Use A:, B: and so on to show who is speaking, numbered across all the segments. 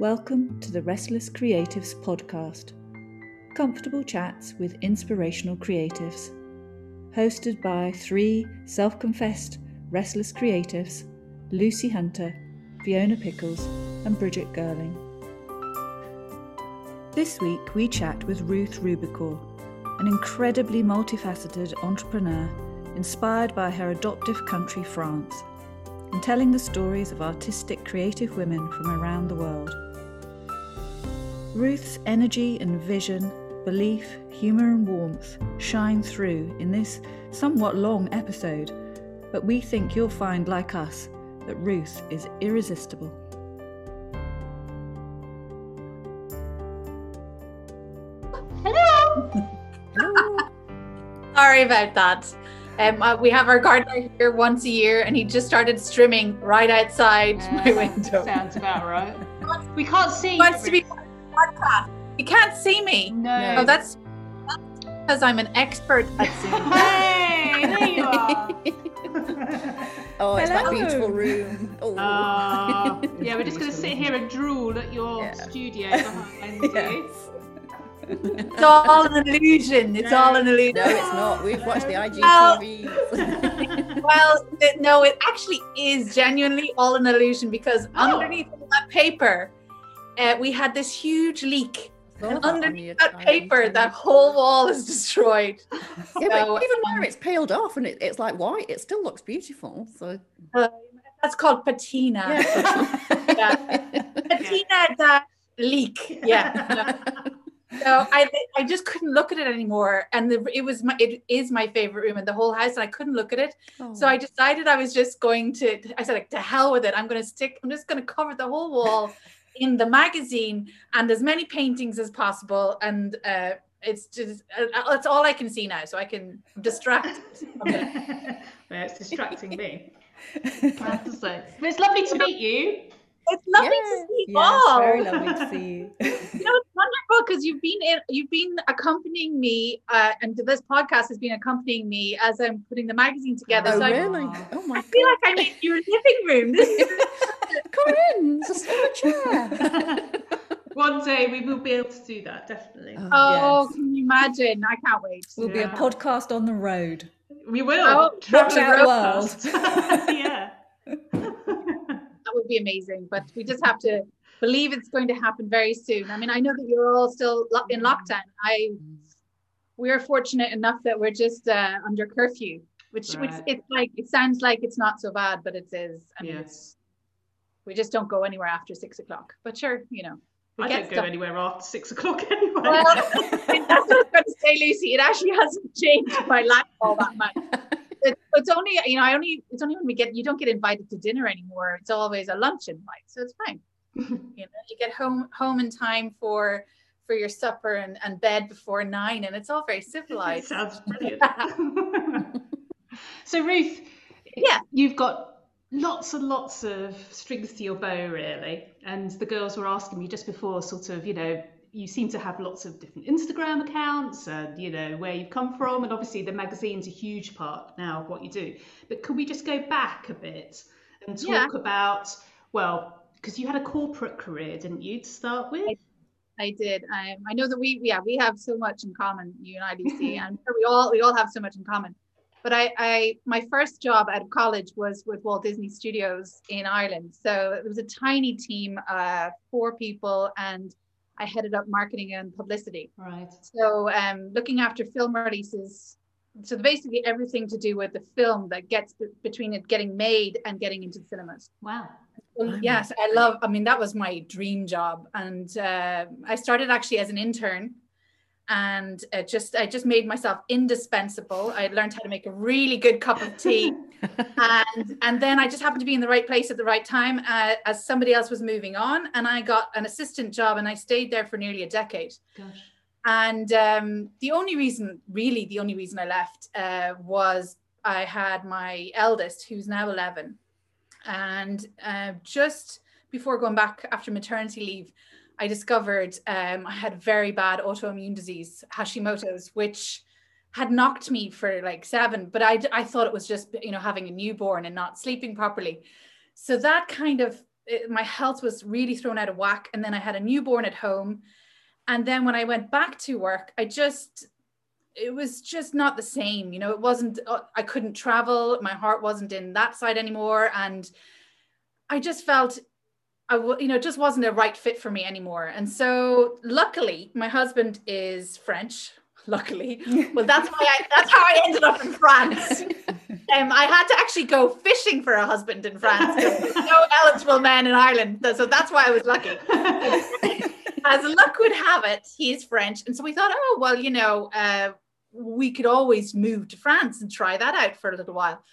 A: Welcome to the Restless Creatives podcast. Comfortable chats with inspirational creatives. Hosted by three self confessed restless creatives Lucy Hunter, Fiona Pickles, and Bridget Girling. This week we chat with Ruth Ribeaucourt, an incredibly multifaceted entrepreneur inspired by her adoptive country, France, and telling the stories of artistic, creative women from around the world. Ruth's energy and vision, belief, humour, and warmth shine through in this somewhat long episode, but we think you'll find, like us, that Ruth is irresistible. Hello!
B: Sorry about that. Um, uh, we have our gardener here once a year, and he just started strimming right outside my window.
C: Sounds about right. We can't see.
B: He wants to be podcast. You can't see me.
C: No.
B: Oh, that's because I'm an expert at Zoom.
C: Hey, there you are.
D: Oh, it's that beautiful room. Oh.
C: Ah, yeah, we're just going to sit here and drool at your
D: Yeah.
C: studio behind you.
B: It's all an illusion. It's all an illusion.
D: No, it's not. We've watched the
B: Well-
D: IGTVs.
B: Well, no, it actually is genuinely all an illusion because
C: Oh.
B: underneath that paper, uh, we had this huge leak. And underneath that paper, that whole wall is destroyed.
D: Yeah, but even where it's peeled off and it, it's like white, it still looks beautiful. So
B: Uh, that's called patina.
D: yeah.
B: Patina that leak. Yeah. so I I just couldn't look at it anymore, and the, it was my it is my favorite room in the whole house, and I couldn't look at it. So I decided I was just going to. I said like to hell with it. I'm going to stick. I'm just going to cover the whole wall in the magazine and as many paintings as possible, and. uh it's just uh, that's all I can see now, so I can distract.
C: well, it's distracting me. I have to say. But it's lovely to meet you.
B: It's lovely to see you
A: Yes,
B: all.
A: very lovely to see you.
B: you know, it's wonderful because you've been in, you've been accompanying me, uh, and this podcast has been accompanying me as I'm putting the magazine together.
D: Oh
B: so I,
D: really?
C: Aw.
D: Oh
B: I
D: my
B: feel like I'm in your living room. This is
D: Come in. It's a smaller chair.
C: One day we will be able to do that, definitely.
B: oh,
A: Yes.
B: can you imagine? I can't wait.
A: We'll be a podcast on the road.
C: We will.
B: Oh,
C: Travel
A: watch out,
C: broadcast. yeah.
B: That would be amazing, but we just have to believe it's going to happen very soon. I mean, I know that you're all still in lockdown. I we're fortunate enough that we're just uh, under curfew, which which it's like it sounds like it's not so bad, but it is. I mean,
C: Yeah.
B: it's we just don't go anywhere after six o'clock. But sure, you know, we
C: I don't go
B: stuff.
C: anywhere after six o'clock anyway.
B: Well, that's what I was going to say, Lucy. It actually hasn't changed my life all that much. It, it's only, you know, I only, it's only when we get, you don't get invited to dinner anymore. It's always a lunch invite, so it's fine. you know, you get home home in time for for your supper and, and bed before nine, and it's all very
C: It
B: civilized.
C: sounds brilliant. so Ruth,
B: Yeah.
C: you've got lots and lots of strings to your bow, really. And the girls were asking me just before, sort of, you know, you seem to have lots of different Instagram accounts and you know where you've come from, and obviously the magazine's a huge part now of what you do. But could we just go back a bit and talk
B: Yeah.
C: about well, because you had a corporate career, didn't you, to start with?
B: I did. Um, I know that we, yeah, we have so much in common, you and I. I'm sure we all we all have so much in common. But I, I, my first job out of college was with Walt Disney Studios in Ireland. So it was a tiny team, uh, four people, and I headed up marketing and publicity.
C: Right.
B: So um, looking after film releases. So basically everything to do with the film that gets be- between it getting made and getting into the cinemas.
C: Wow.
B: Well,
D: Wow.
B: yes, I love. I mean, that was my dream job, and uh, I started actually as an intern, and uh, just I just made myself indispensable. I learned how to make a really good cup of tea, and and then I just happened to be in the right place at the right time uh, as somebody else was moving on, and I got an assistant job, and I stayed there for nearly a decade.
C: Gosh.
B: And um, the only reason, really, the only reason I left uh, was I had my eldest, who's now 11. And uh, just before going back after maternity leave, I discovered um, I had very bad autoimmune disease, Hashimoto's, which had knocked me for like seven, but I, I thought it was just, you know, having a newborn and not sleeping properly. So that kind of it, my health was really thrown out of whack. And then I had a newborn at home. And then when I went back to work, I just, it was just not the same. You know, it wasn't, uh, I couldn't travel. My heart wasn't in that side anymore. And I just felt I w- you know, just wasn't a right fit for me anymore. And so luckily my husband is French. Luckily. Well, that's why I that's how I ended up in France. Um, I had to actually go fishing for a husband in France. There's no eligible men in Ireland. So that's why I was lucky. As luck would have it, he's French. And so we thought, oh, well, you know, uh, we could always move to France and try that out for a little while.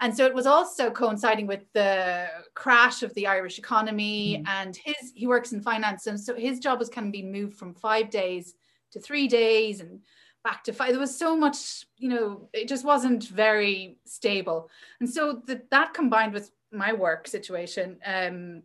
B: And so it was also coinciding with the crash of the Irish economy mm. and his he works in finance. And so his job was kind of being moved from 5 days to 3 days and back to five. There was so much you know it just wasn't very stable. And so the, that combined with my work situation um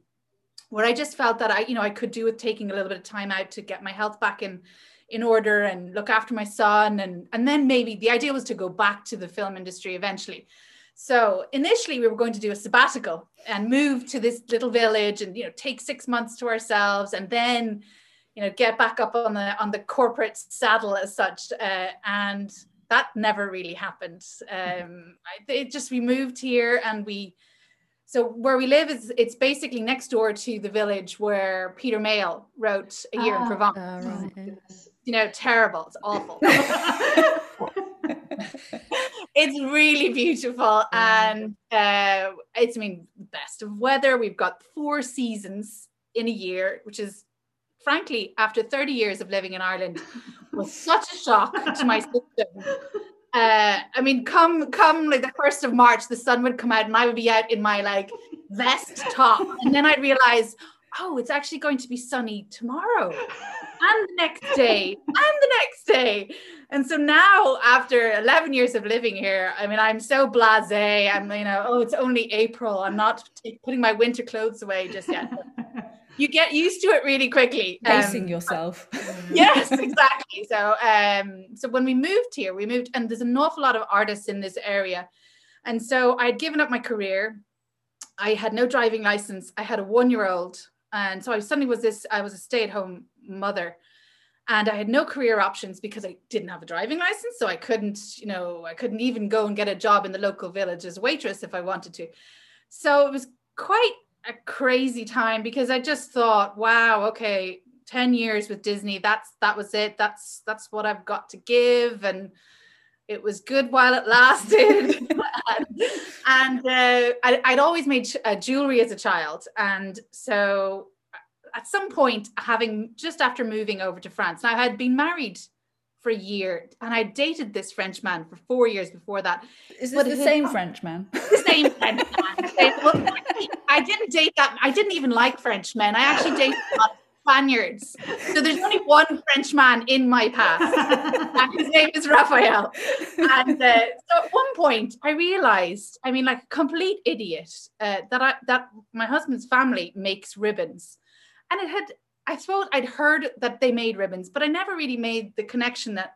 B: where I just felt that I you know I could do with taking a little bit of time out to get my health back in in order and look after my son. And and then maybe the idea was to go back to the film industry eventually so initially we were going to do a sabbatical and move to this little village and you know take six months to ourselves and then you know get back up on the on the corporate saddle as such uh, and that never really happened um it just we moved here and we so where we live is it's basically next door to the village where Peter Mayle wrote A Year ah, in Provence. Uh, right. You know, terrible. It's awful. it's really beautiful and uh, it's I mean best of weather. We've got four seasons in a year, which is frankly after 30 years of living in Ireland was such a shock to my system. Uh, I mean, come come like the first of March, the sun would come out and I would be out in my like vest top, and then I'd realize, oh, it's actually going to be sunny tomorrow and the next day and the next day. And so now, after 11 years of living here, I mean, I'm so blase. I'm, you know, oh, it's only April. I'm not putting my winter clothes away just yet. you get used to it really quickly.
A: Pacing um, yourself.
B: yes, exactly. So, um, so when we moved here, we moved, and there's an awful lot of artists in this area. And so I had given up my career. I had no driving license. I had a one year old. And so I suddenly was this, I was a stay at home mother and I had no career options because I didn't have a driving license. So I couldn't, you know, I couldn't even go and get a job in the local village as a waitress if I wanted to. So it was quite a crazy time because I just thought, wow, okay, 10 years with Disney, that's that was it. That's that's what I've got to give. And it was good while it lasted. and uh, I, would always made uh, jewelry as a child. And so at some point, having just after moving over to France, now I had been married for a year and I dated this French man for four years before that.
A: Is this but the same French man?
B: The same French man. well, I didn't date that. I didn't even like French men. I actually dated Spaniards. So there's only one French man in my past, and his name is Raphael. And uh, so at one point, I realized, I mean, like a complete idiot, uh, that I that my husband's family makes ribbons and it had I suppose I'd heard that they made ribbons, but I never really made the connection that,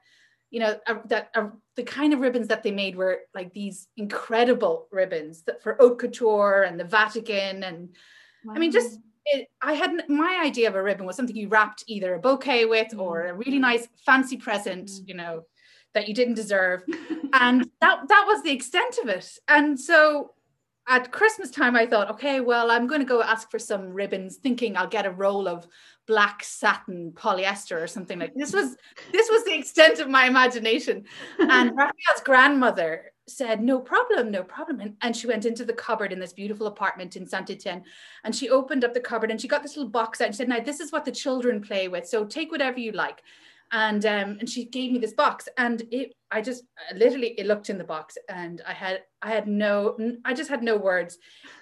B: you know, uh, that uh, the kind of ribbons that they made were like these incredible ribbons that for haute couture and the Vatican. And wow. I mean, just it, I had my idea of a ribbon was something you wrapped either a bouquet with mm. or a really nice fancy present, mm. you know, that you didn't deserve. and that that was the extent of it. And so at Christmas time, I thought, okay, well, I'm going to go ask for some ribbons, thinking I'll get a roll of black satin polyester or something like this. Was this was the extent of my imagination? And Raphael's grandmother said, "No problem, no problem." And, and she went into the cupboard in this beautiful apartment in Saint Etienne, and she opened up the cupboard and she got this little box out and said, "Now this is what the children play with. So take whatever you like." And um, and she gave me this box and it i just literally it looked in the box and i had i had no i just had no words.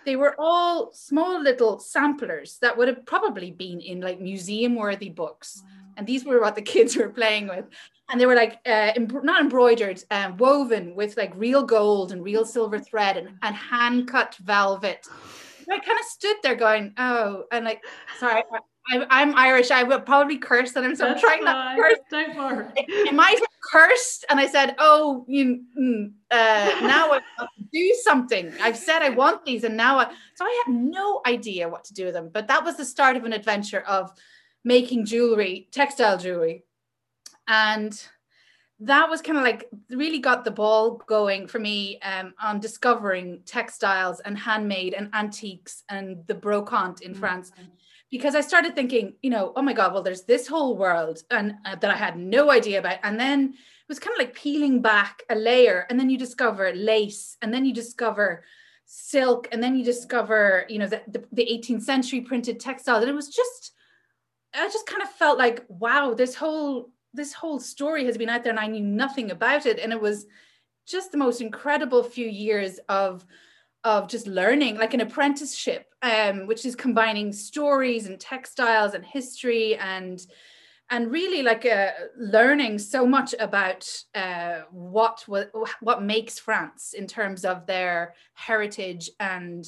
B: They were all small little samplers that would have probably been in like museum worthy books. Wow. and these were what the kids were playing with. And they were like uh, em- not embroidered um, woven with like real gold and real silver thread and, and hand cut velvet I kind of stood there going, oh, and like, sorry, I, am Irish. I would probably curse at him, so That's I'm trying not to curse.
C: Don't worry.
B: I, I might have cursed, and I said, "Oh, you mm, uh, now I do something." I've said I want these, and now I. So I had no idea what to do with them. But that was the start of an adventure of making jewelry, textile jewelry, and that was kind of like really got the ball going for me um, on discovering textiles and handmade and antiques and the brocante in mm-hmm. France because I started thinking, you know, oh my God, well, there's this whole world and uh, that I had no idea about. And then it was kind of like peeling back a layer and then you discover lace and then you discover silk and then you discover, you know, the, the, the 18th century printed textile. And it was just, I just kind of felt like, wow, this whole this whole story has been out there and I knew nothing about it. And it was just the most incredible few years of of just learning like an apprenticeship um, which is combining stories and textiles and history and and really like uh, learning so much about uh, what what makes France in terms of their heritage and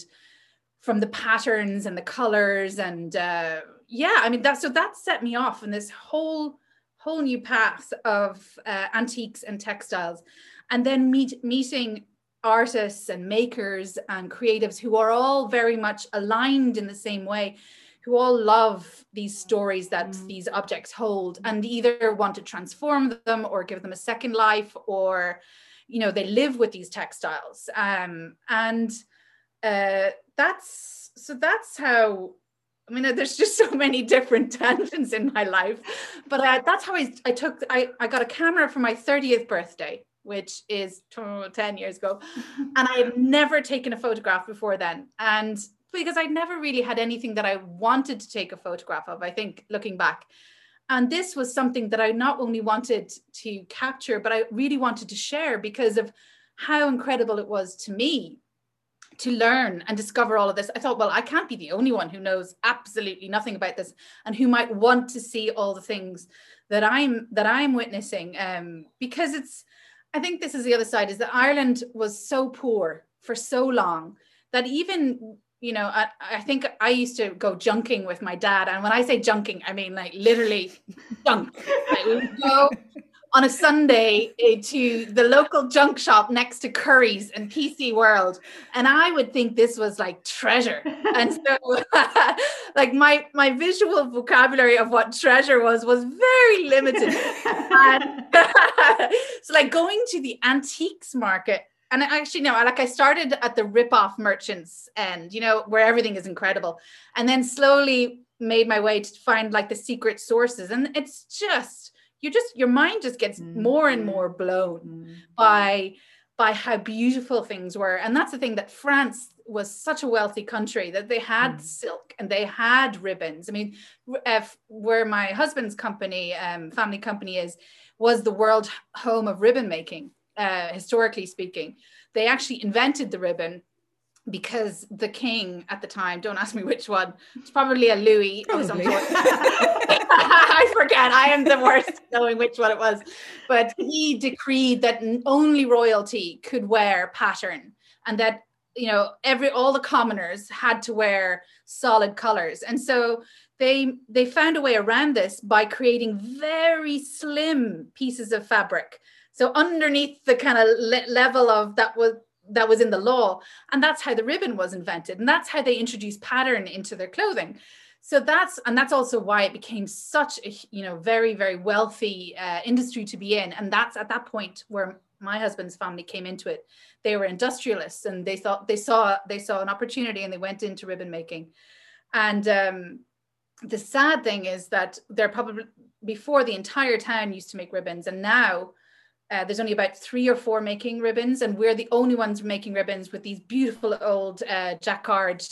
B: from the patterns and the colors and uh, yeah I mean that so that set me off in this whole whole new path of uh, antiques and textiles. And then meet, meeting artists and makers and creatives who are all very much aligned in the same way who all love these stories that mm. these objects hold and either want to transform them or give them a second life or you know they live with these textiles um, and uh, that's so that's how I mean, there's just so many different tangents in my life, but uh, that's how I, I took. I, I got a camera for my 30th birthday, which is 10 years ago, and I had never taken a photograph before then. And because I'd never really had anything that I wanted to take a photograph of, I think looking back. And this was something that I not only wanted to capture, but I really wanted to share because of how incredible it was to me to learn and discover all of this, I thought, well, I can't be the only one who knows absolutely nothing about this and who might want to see all the things that I'm that I'm witnessing. Um, because it's, I think this is the other side, is that Ireland was so poor for so long that even you know, I, I, think I used to go junking with my dad. And when I say junking, I mean like literally junk. We would go on a Sunday uh, to the local junk shop next to Curry's and PC World, and I would think this was like treasure. And so, like my my visual vocabulary of what treasure was was very limited. and, so, like going to the antiques market. And actually, no, like I started at the rip-off merchants end, you know, where everything is incredible. And then slowly made my way to find like the secret sources. And it's just you just your mind just gets mm-hmm. more and more blown mm-hmm. by by how beautiful things were and that's the thing that france was such a wealthy country that they had mm. silk and they had ribbons i mean if, where my husband's company um, family company is was the world home of ribbon making uh, historically speaking they actually invented the ribbon because the king at the time, don't ask me which one, it's probably a Louis. Probably. I forget. I am the worst knowing which one it was. But he decreed that only royalty could wear pattern and that you know every all the commoners had to wear solid colors. And so they they found a way around this by creating very slim pieces of fabric. So underneath the kind of le- level of that was that was in the law. And that's how the ribbon was invented. And that's how they introduced pattern into their clothing. So that's and that's also why it became such a you know very very wealthy uh, industry to be in. And that's at that point where my husband's family came into it they were industrialists and they thought they saw they saw an opportunity and they went into ribbon making and um, the sad thing is that they're probably before the entire town used to make ribbons and now uh, there's only about three or four making ribbons, and we're the only ones making ribbons with these beautiful old uh, jacquard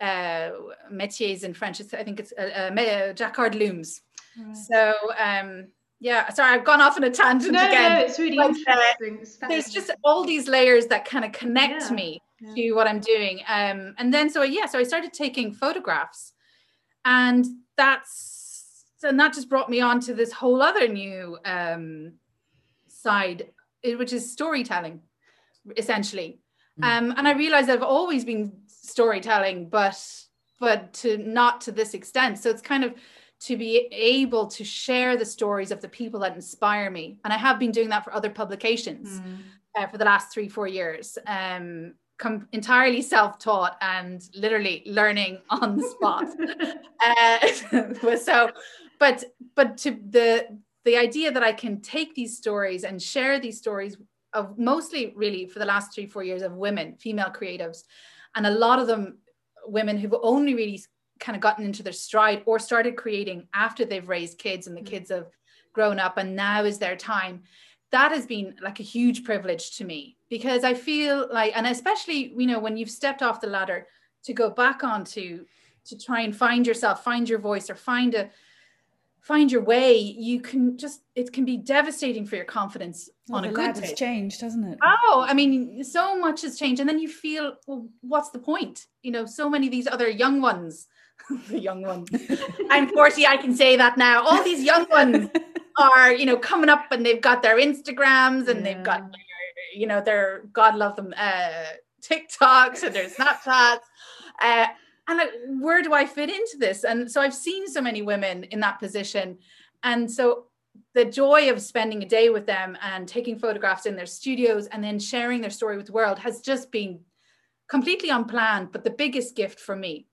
B: uh, métiers in French. It's, I think it's uh, uh, jacquard looms. Right. So um, yeah, sorry, I've gone off on a tangent
C: no,
B: again.
C: No, it's really but, uh,
B: interesting. there's just all these layers that kind of connect yeah. me yeah. to what I'm doing. Um, and then so yeah, so I started taking photographs, and that's and that just brought me on to this whole other new um, side, which is storytelling, essentially. Mm. Um, and I realized I've always been storytelling, but but to not to this extent. So it's kind of to be able to share the stories of the people that inspire me. And I have been doing that for other publications mm. uh, for the last three, four years. Um, com- entirely self-taught and literally learning on the spot. uh, so, but but to the the idea that I can take these stories and share these stories of mostly really for the last three, four years of women, female creatives, and a lot of them women who've only really kind of gotten into their stride or started creating after they've raised kids and the mm. kids have grown up and now is their time that has been like a huge privilege to me because I feel like, and especially, you know, when you've stepped off the ladder to go back onto to to try and find yourself, find your voice, or find a find your way, you can just it can be devastating for your confidence
A: well, on a good day. changed, hasn't it?
B: Oh, I mean, so much has changed, and then you feel, well, what's the point? You know, so many of these other young ones, the young ones. I'm 40, I can say that now. All these young ones are, you know, coming up and they've got their Instagrams and yeah. they've got, you know, their God love them uh, TikToks and their Snapchats. Uh, and like, where do I fit into this? And so I've seen so many women in that position. And so the joy of spending a day with them and taking photographs in their studios and then sharing their story with the world has just been completely unplanned, but the biggest gift for me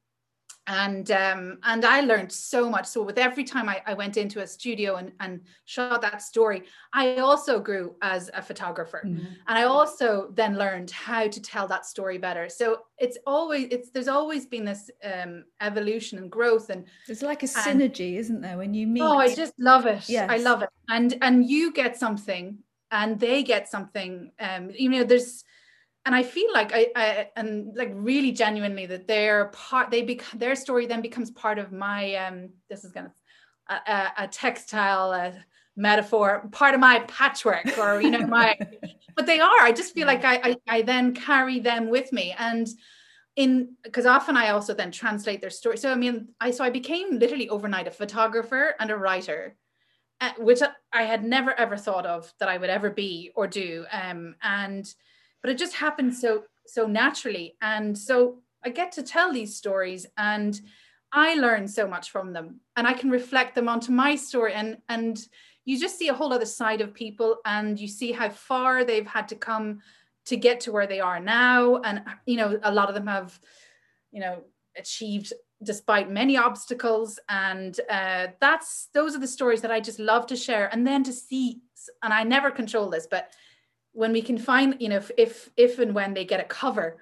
B: and um, and I learned so much. So with every time I, I went into a studio and, and shot that story, I also grew as a photographer, mm-hmm. and I also then learned how to tell that story better. So it's always it's there's always been this um, evolution and growth, and
A: it's like a synergy, and, isn't there, when you meet?
B: Oh, I just love it. Yes. I love it, and and you get something, and they get something. Um, you know, there's and I feel like I, I and like really genuinely that their part they become their story then becomes part of my um this is gonna a, a textile uh, metaphor part of my patchwork or you know my but they are. I just feel like I, I I then carry them with me. And in because often I also then translate their story. So I mean I so I became literally overnight a photographer and a writer uh, which I had never ever thought of that I would ever be or do um and but it just happened so so naturally. And so i get to tell these stories and i learn so much from them and i can reflect them onto my story. And and you just see a whole other side of people and you see how far they've had to come to get to where they are now. And you know a lot of them have you know achieved despite many obstacles. And uh, that's those are the stories that i just love to share and then to see and i never control this but when we can find you know if if, if and when they get a cover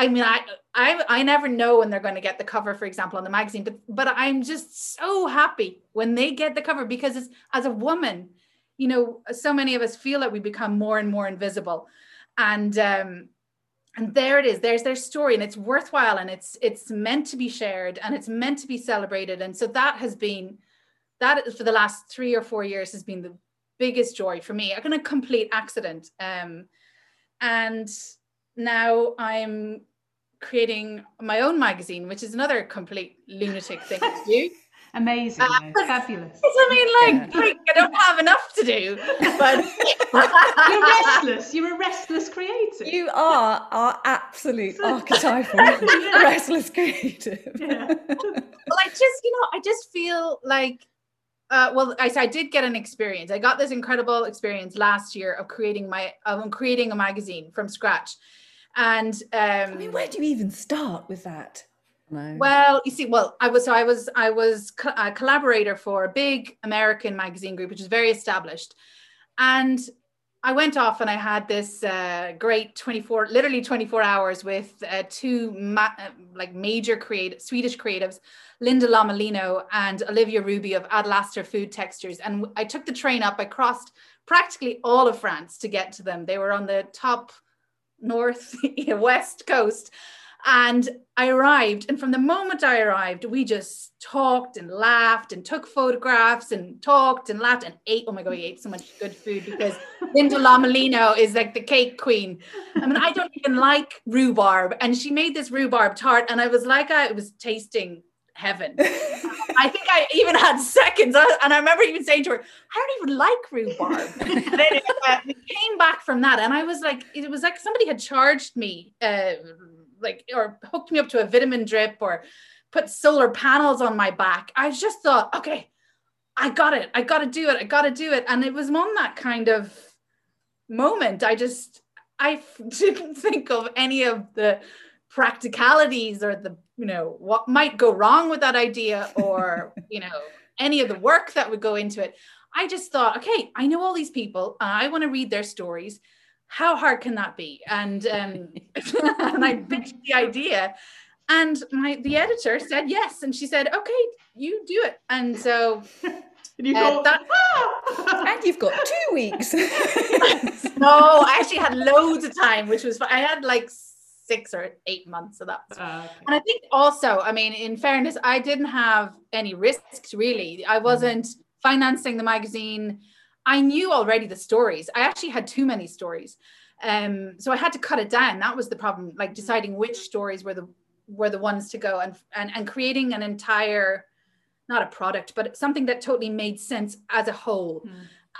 B: I mean, I, I I never know when they're going to get the cover, for example, on the magazine, but but I'm just so happy when they get the cover because it's, as a woman, you know, so many of us feel that we become more and more invisible, and um, and there it is. There's their story, and it's worthwhile, and it's it's meant to be shared, and it's meant to be celebrated, and so that has been that for the last three or four years has been the biggest joy for me. I got a complete accident. Um, and now I'm creating my own magazine, which is another complete lunatic thing to do.
C: Amazing, uh, fabulous.
B: I mean, like, yeah. like, I don't have enough to do, but
C: you're restless. You're a restless creative.
A: You are our absolute archetypal restless creative. Yeah.
B: well, I just, you know, I just feel like uh, well, I, I did get an experience. I got this incredible experience last year of creating my of creating a magazine from scratch. And um,
A: I mean, where do you even start with that?
B: No. Well, you see, well, I was so I was I was a collaborator for a big American magazine group, which is very established, and I went off and I had this uh, great 24, literally 24 hours with uh, two ma- uh, like major Swedish creatives, Linda Lomelino and Olivia Ruby of Adelaster Food Textures. And I took the train up. I crossed practically all of France to get to them. They were on the top north west coast and I arrived, and from the moment I arrived, we just talked and laughed and took photographs and talked and laughed and ate. Oh my God, we ate so much good food because Linda Lomelino is like the cake queen. I mean, I don't even like rhubarb. And she made this rhubarb tart, and I was like, I was tasting heaven. I think I even had seconds. And I remember even saying to her, I don't even like rhubarb. and then uh, we came back from that, and I was like, it was like somebody had charged me. Uh, like or hooked me up to a vitamin drip or put solar panels on my back. I just thought, okay, I got it. I got to do it. I got to do it. And it was on that kind of moment. I just, I didn't think of any of the practicalities or the, you know, what might go wrong with that idea or, you know, any of the work that would go into it. I just thought, okay, I know all these people. I want to read their stories. How hard can that be? And um, and I pitched the idea, and my the editor said yes, and she said, okay, you do it. And so
C: and you uh, that,
D: ah! and you've got two weeks.
B: no, I actually had loads of time, which was I had like six or eight months of that. Uh, okay. And I think also, I mean, in fairness, I didn't have any risks really. I mm. wasn't financing the magazine. I knew already the stories. I actually had too many stories. Um, so I had to cut it down. That was the problem, like deciding which stories were the were the ones to go and and, and creating an entire not a product, but something that totally made sense as a whole. Mm.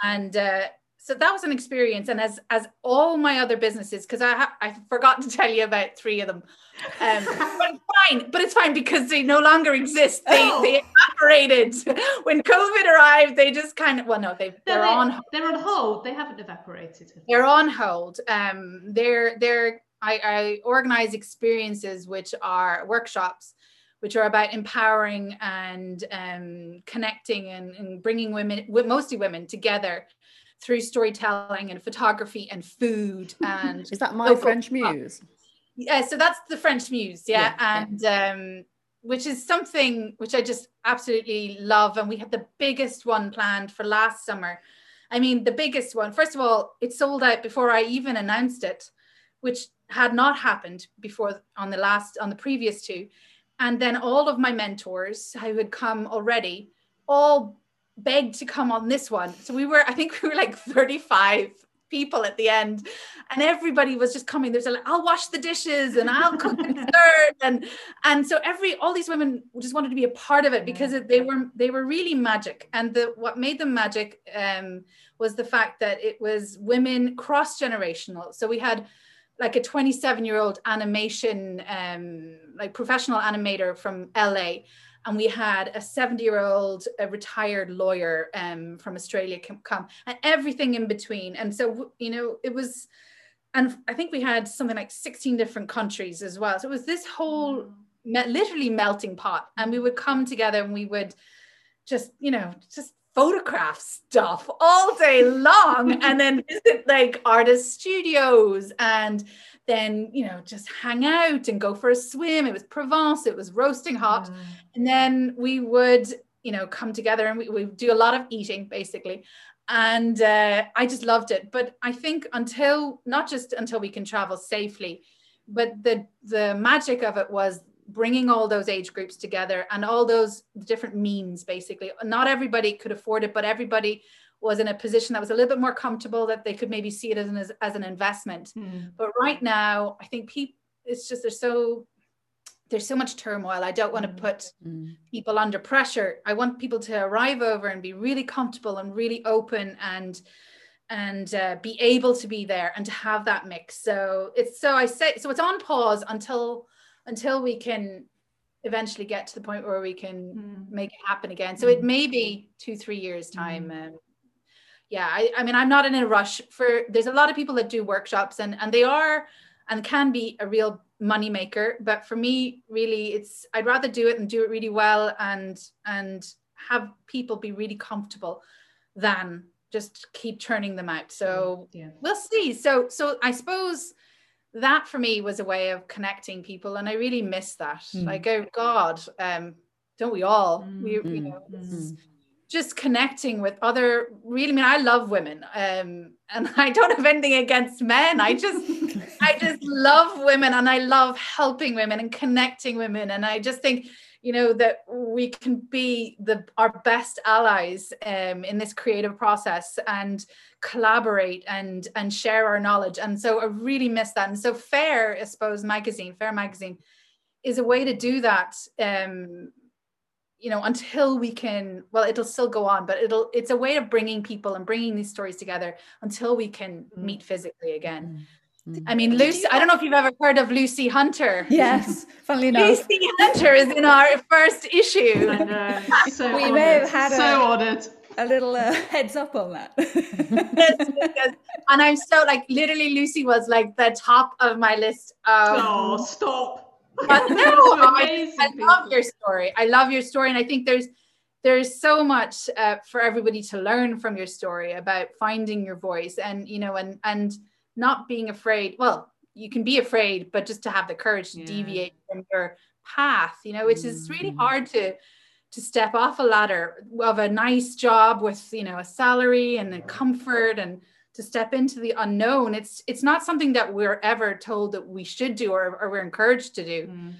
B: And uh, so that was an experience. And as as all my other businesses, because I ha- I forgot to tell you about three of them, um, but it's fine. But it's fine because they no longer exist. They oh. they evaporated when COVID arrived. They just kind of well, no, they they're, they're on hold.
C: they're on hold. They haven't evaporated.
B: They're on hold. Um, they're they're I, I organize experiences which are workshops which are about empowering and um, connecting and, and bringing women, mostly women, together through storytelling and photography and food. And
D: is that my French muse?
B: Yeah, so that's the French muse, yeah, yeah and. Um, which is something which I just absolutely love. And we had the biggest one planned for last summer. I mean, the biggest one. First of all, it sold out before I even announced it, which had not happened before on the last on the previous two and then all of my mentors who had come already all begged to come on this one. So we were, I think we were like 35 people at the end. And everybody was just coming. There's like i'll wash the dishes and i'll cook the dessert. And and so every all these women just wanted to be a part of it because they were they were really magic. And the what made them magic um, was the fact that it was women cross generational so we had like a 27 year old animation um, like professional animator from la and we had a 70 year old retired lawyer um, from australia come and everything in between. And so you know it was and i think we had something like 16 different countries as well. So it was this whole mm. literally melting pot. And we would come together and we would just you know just photograph stuff all day long and then visit like artist studios and then you know just hang out and go for a swim. It was provence it was roasting hot mm. and then we would you know come together and we, we do a lot of eating basically. And uh, i just loved it. But i think until not just until we can travel safely but the the magic of it was bringing all those age groups together and all those different means basically not everybody could afford it but everybody was in a position that was a little bit more comfortable that they could maybe see it as an, as, as an investment mm. but right now i think people it's just there's so there's so much turmoil i don't want to hmm. put mm. people under pressure i want people to arrive over and be really comfortable and really open and and uh, be able to be there and to have that mix so it's so i say so it's on pause until until we can eventually get to the point where we can mm. make it happen again. So it may be two, three years time. Mm. Um, yeah, I, I mean, I'm not in a rush for, there's a lot of people that do workshops and, and they are, and can be a real money maker. But for me, really, it's, I'd rather do it and do it really well and, and have people be really comfortable than just keep churning them out. So yeah. we'll see. So, so I suppose, that for me was a way of connecting people and i really miss that mm. like oh god um don't we all mm. we you hmm. know mm. just connecting with other really I mean I love women um and I don't have anything against men I just I just love women and I love helping women and connecting women and I just think you know that we can be the our best allies um, in this creative process and collaborate and and share our knowledge and so i really miss that and so Faire i suppose magazine Faire magazine is a way to do that um you know until we can well it'll still go on but it'll it's a way of bringing people and bringing these stories together until we can mm. meet physically again mm. I mean, Lucy, I don't know if you've ever heard of Lucy Hunter.
A: Yes, funnily enough.
B: Lucy Hunter is in our first issue.
C: I know. So
A: We
C: honoured.
A: may have had
C: so
A: a-
C: honoured.
A: A little uh, heads up on that.
B: Yes, because- and I'm so like literally Lucy was like the top of my list of
C: Oh, stop.
B: but no, I, I love your story. I love your story, and I think there's there's so much uh, for everybody to learn from your story about finding your voice, and you know, and and not being afraid. Well, you can be afraid, but just to have the courage to
C: Yeah.
B: deviate from your path, you know, which is really
C: Mm.
B: hard to to step off a ladder of a nice job with you know a salary and a comfort and to step into the unknown it's it's not something that we're ever told that we should do or, or we're encouraged to do
C: Mm.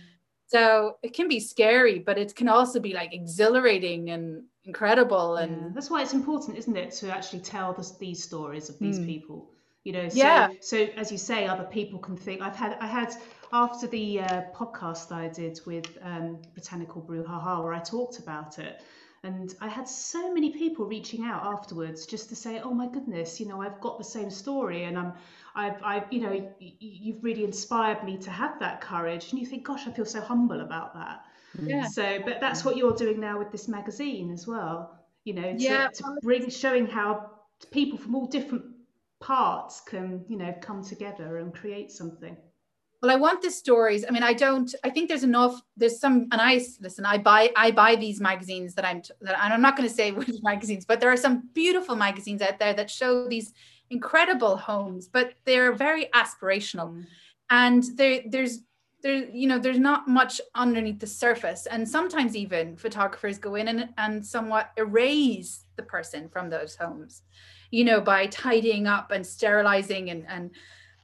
B: so it can be scary but it can also be like exhilarating and incredible
C: Yeah,
B: and
C: that's why it's important, isn't it, to actually tell this, these stories of these
A: Mm.
C: people. You know, so,
B: Yeah.
C: so as you say, other people can think. I've had, I had after the uh, podcast I did with um, Botanical Brouhaha, where I talked about it, and I had so many people reaching out afterwards just to say, "Oh my goodness, you know, I've got the same story, and I'm, I've, I've you know, y- y- you've really inspired me to have that courage." And you think, "Gosh, I feel so humble about that."
B: yeah
C: So, but that's what you're doing now with this magazine as well. You know, to,
B: Yeah.
C: to bring showing how people from all different parts can, you know, come together and create something.
B: well i want the stories i mean i don't i think there's enough there's some and i listen i buy i buy these magazines that i'm that and i'm not going to say which magazines but there are some beautiful magazines out there that show these incredible homes but they're very aspirational
C: Mm.
B: and there there's there you know there's not much underneath the surface and sometimes even photographers go in and, and somewhat erase the person from those homes you know by tidying up and sterilizing and and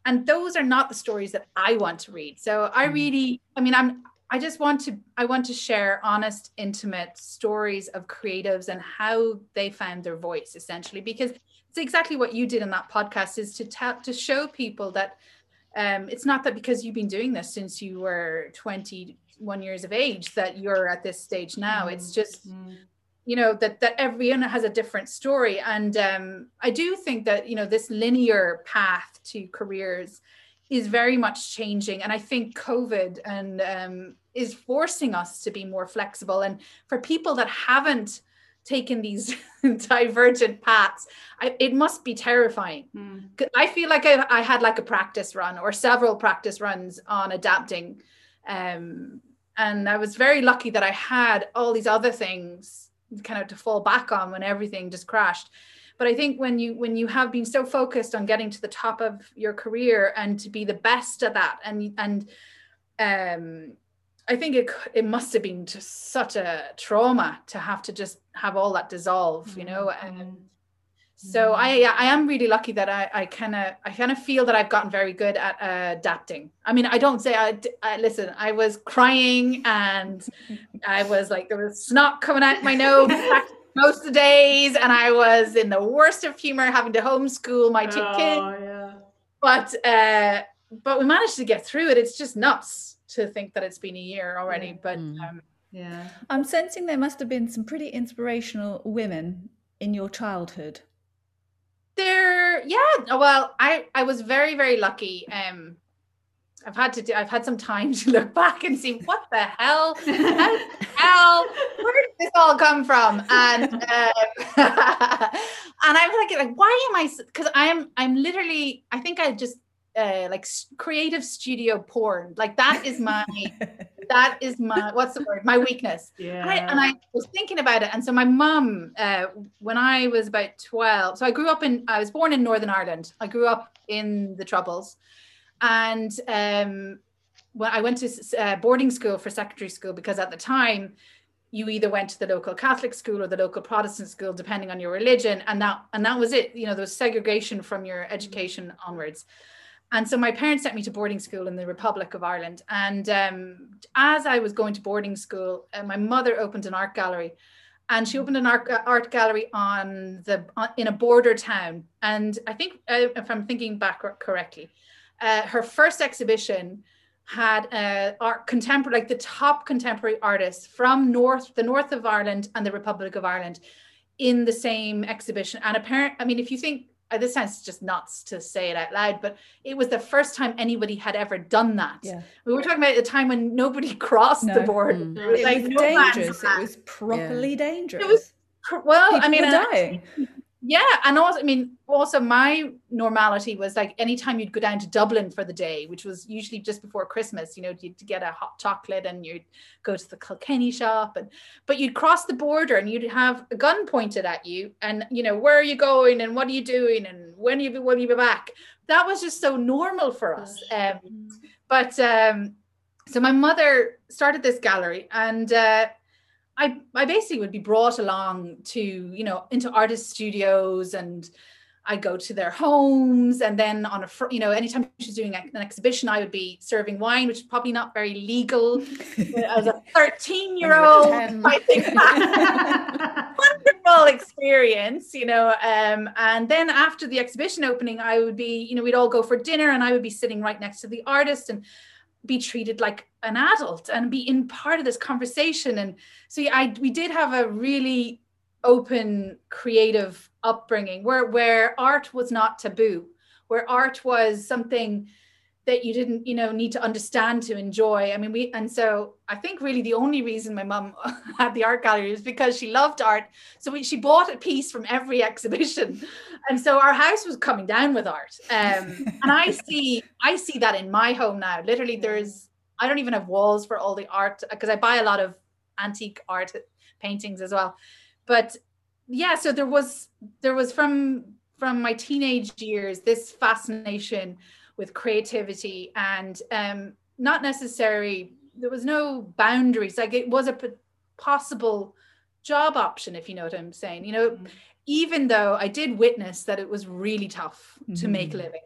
B: and those are not the stories that i want to read so i
C: Mhm.
B: really i mean i'm i just want to i want to share honest intimate stories of creatives and how they found their voice essentially because it's exactly what you did in that podcast is to tell to show people that um, it's not that because you've been doing this since you were 21 years of age that you're at this stage now. It's just
C: Mm.
B: you know that that everyone has a different story. And um, i do think that you know this linear path to careers is very much changing. And i think covid and um, is forcing us to be more flexible. And for people that haven't taken these divergent paths I, it must be terrifying
C: Mm.
B: I feel like I, I had like a practice run or several practice runs on adapting. Um, and I was very lucky that I had all these other things kind of to fall back on when everything just crashed. But I think when you when you have been so focused on getting to the top of your career and to be the best at that and and um I think it it must have been just such a trauma to have to just have all that dissolve, you know. And
C: Mm.
B: so I I am really lucky that I I kind of I kind of feel that I've gotten very good at uh, adapting. I mean, I don't say I listen. I was crying and I was like there was snot coming out my nose most of the days, and I was in the worst of humor having to homeschool my two kids.
C: Oh, yeah.
B: But uh, but we managed to get through it. It's just nuts to think that it's been a year already.
C: Yeah.
B: But
D: Mm.
B: um,
C: Yeah.
A: I'm sensing there must have been some pretty inspirational women in your childhood.
B: there yeah well i i was very very lucky um i've had to do i've had some time to look back and see what the hell how hell where did this all come from and um, and i'm like like why am i because i am i'm literally i think i just uh, like creative studio porn like that is my that is my what's the word my weakness
C: yeah.
B: and I, and I was thinking about it. And so my mum, uh, when I was about 12, so I grew up in, I was born in Northern Ireland. I grew up in the Troubles. And um, when I went to uh, boarding school for secondary school, because at the time, you either went to the local Catholic school or the local Protestant school, depending on your religion. And that, and that was it. You know, there was segregation from your education onwards. And so my parents sent me to boarding school in the Republic of Ireland. And um, as I was going to boarding school, uh, my mother opened an art gallery, and she opened an art, art gallery on the on, in a border town. And I think, uh, if I'm thinking back correctly, uh, her first exhibition had uh, art contemporary, like the top contemporary artists from north, the north of Ireland and the Republic of Ireland, in the same exhibition. And apparent, I mean, if you think uh, this sounds just nuts to say it out loud, but it was the first time anybody had ever done that.
A: Yeah.
B: We were talking about a time when nobody crossed
A: No.
B: the board.
D: Mm.
B: It was
A: It
B: like
A: was
B: no
A: dangerous. It was properly dangerous.
B: It was well,
A: People
B: I mean,
A: were dying.
B: Yeah, and also, I mean, also my normality was like anytime you'd go down to Dublin for the day, which was usually just before Christmas, you know, you'd get a hot chocolate and you'd go to the Kilkenny shop, and but you'd cross the border and you'd have a gun pointed at you, and you know, where are you going and what are you doing and when you will you be back? That was just so normal for us. Um, but um, so my mother started this gallery and. Uh, I, I basically would be brought along to you know into artist studios and I go to their homes. And then on a fr- you know anytime she's doing a- an exhibition I would be serving wine which is probably not very legal. As a 13 year old I think wonderful experience you know um, and then after the exhibition opening I would be you know we'd all go for dinner and I would be sitting right next to the artist and be treated like an adult and be in part of this conversation. And so yeah, I we did have a really open creative upbringing where where art was not taboo where art was something that you didn't you know need to understand to enjoy. I mean we and so i think really the only reason my mum had the art gallery is because she loved art. So we, she bought a piece from every exhibition. And so our house was coming down with art. Um, and i see i see that in my home now. Literally there's i don't even have walls for all the art because i buy a lot of antique art paintings as well. But yeah so there was there was from from my teenage years this fascination with creativity and um not necessarily there was no boundaries. Like it was a p- possible job option if you know what i'm saying you know? Even though i did witness that it was really tough to make a living.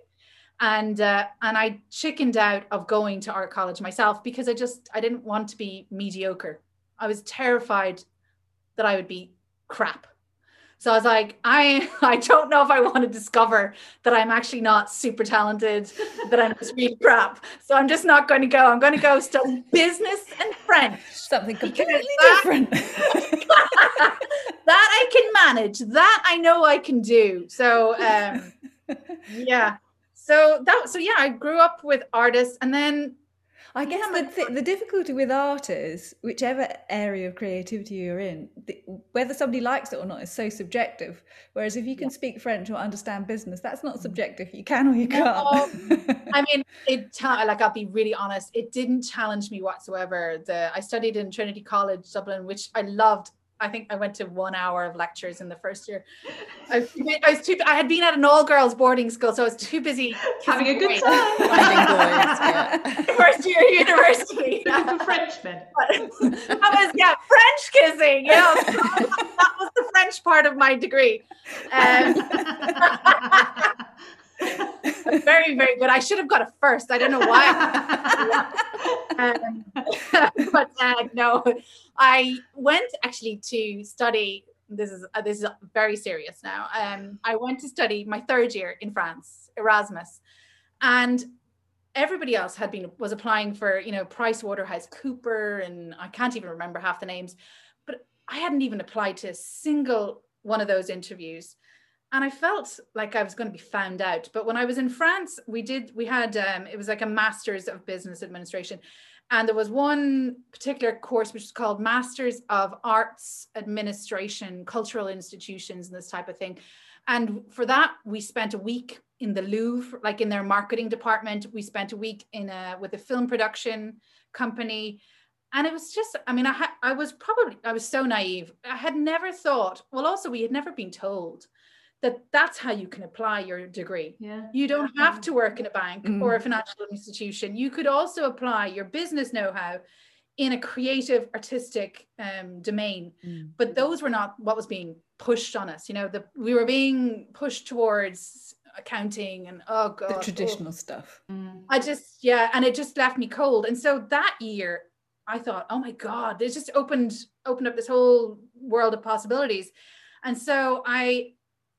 B: And uh, and i chickened out of going to art college myself because i just i didn't want to be mediocre. I was terrified that i would be crap so I was like, I I don't know if I want to discover that I'm actually not super talented, that I'm just really crap. So I'm just not going to go. I'm going to go study business and French.
A: Something completely
B: that-
A: different.
B: that I can manage. That I know I can do. So um yeah. So that so yeah, I grew up with artists and then
A: I guess
B: Yeah,
A: the, th- the difficulty with art is, whichever area of creativity you're in, the, whether somebody likes it or not is so subjective. Whereas if you can speak French or understand business, that's not mm. subjective. You can or you can't.
B: I mean, it ta- like I'll be really honest, it didn't challenge me whatsoever. The I studied in Trinity College Dublin, which I loved. I think I went to one hour of lectures in the first year. I, I was too. I had been at an all girls boarding school, so I was too busy
C: Having a good time.
D: Yeah.
B: First year university.
C: For Frenchmen.
B: I was yeah French kissing. Yeah, that was the French part of my degree. Um, very very good. I should have got a first. I don't know why. um, but uh, no, I went actually to study. This is uh, this is very serious now. Um, I went to study my third year in France, Erasmus, and everybody else had been was applying for you know Price Waterhouse Cooper, and I can't even remember half the names, but I hadn't even applied to a single one of those interviews and I felt like I was going to be found out. But when I was in France, we did we had um, it was like a master's of business administration, and there was one particular course which is called Masters of Arts Administration, Cultural Institutions, and this type of thing. And for that, we spent a week in the Louvre, like in their marketing department. We spent a week in a with a film production company. And it was just, I mean, I, ha- I was probably, I was so naive. I had never thought, well, also, we had never been told that that's how you can apply your degree.
C: yeah.
B: You don't have to work in a bank or a
A: Mm.
B: financial institution. You could also apply your business know how in a creative, artistic um, domain.
D: Mm.
B: But those were not what was being pushed on us. You know, the, we were being pushed towards accounting and oh god,
A: the
B: oh.
A: traditional stuff.
C: Mm.
B: I just yeah, and it just left me cold. And so that year, I thought, oh my god, it just opened opened up this whole world of possibilities. And so I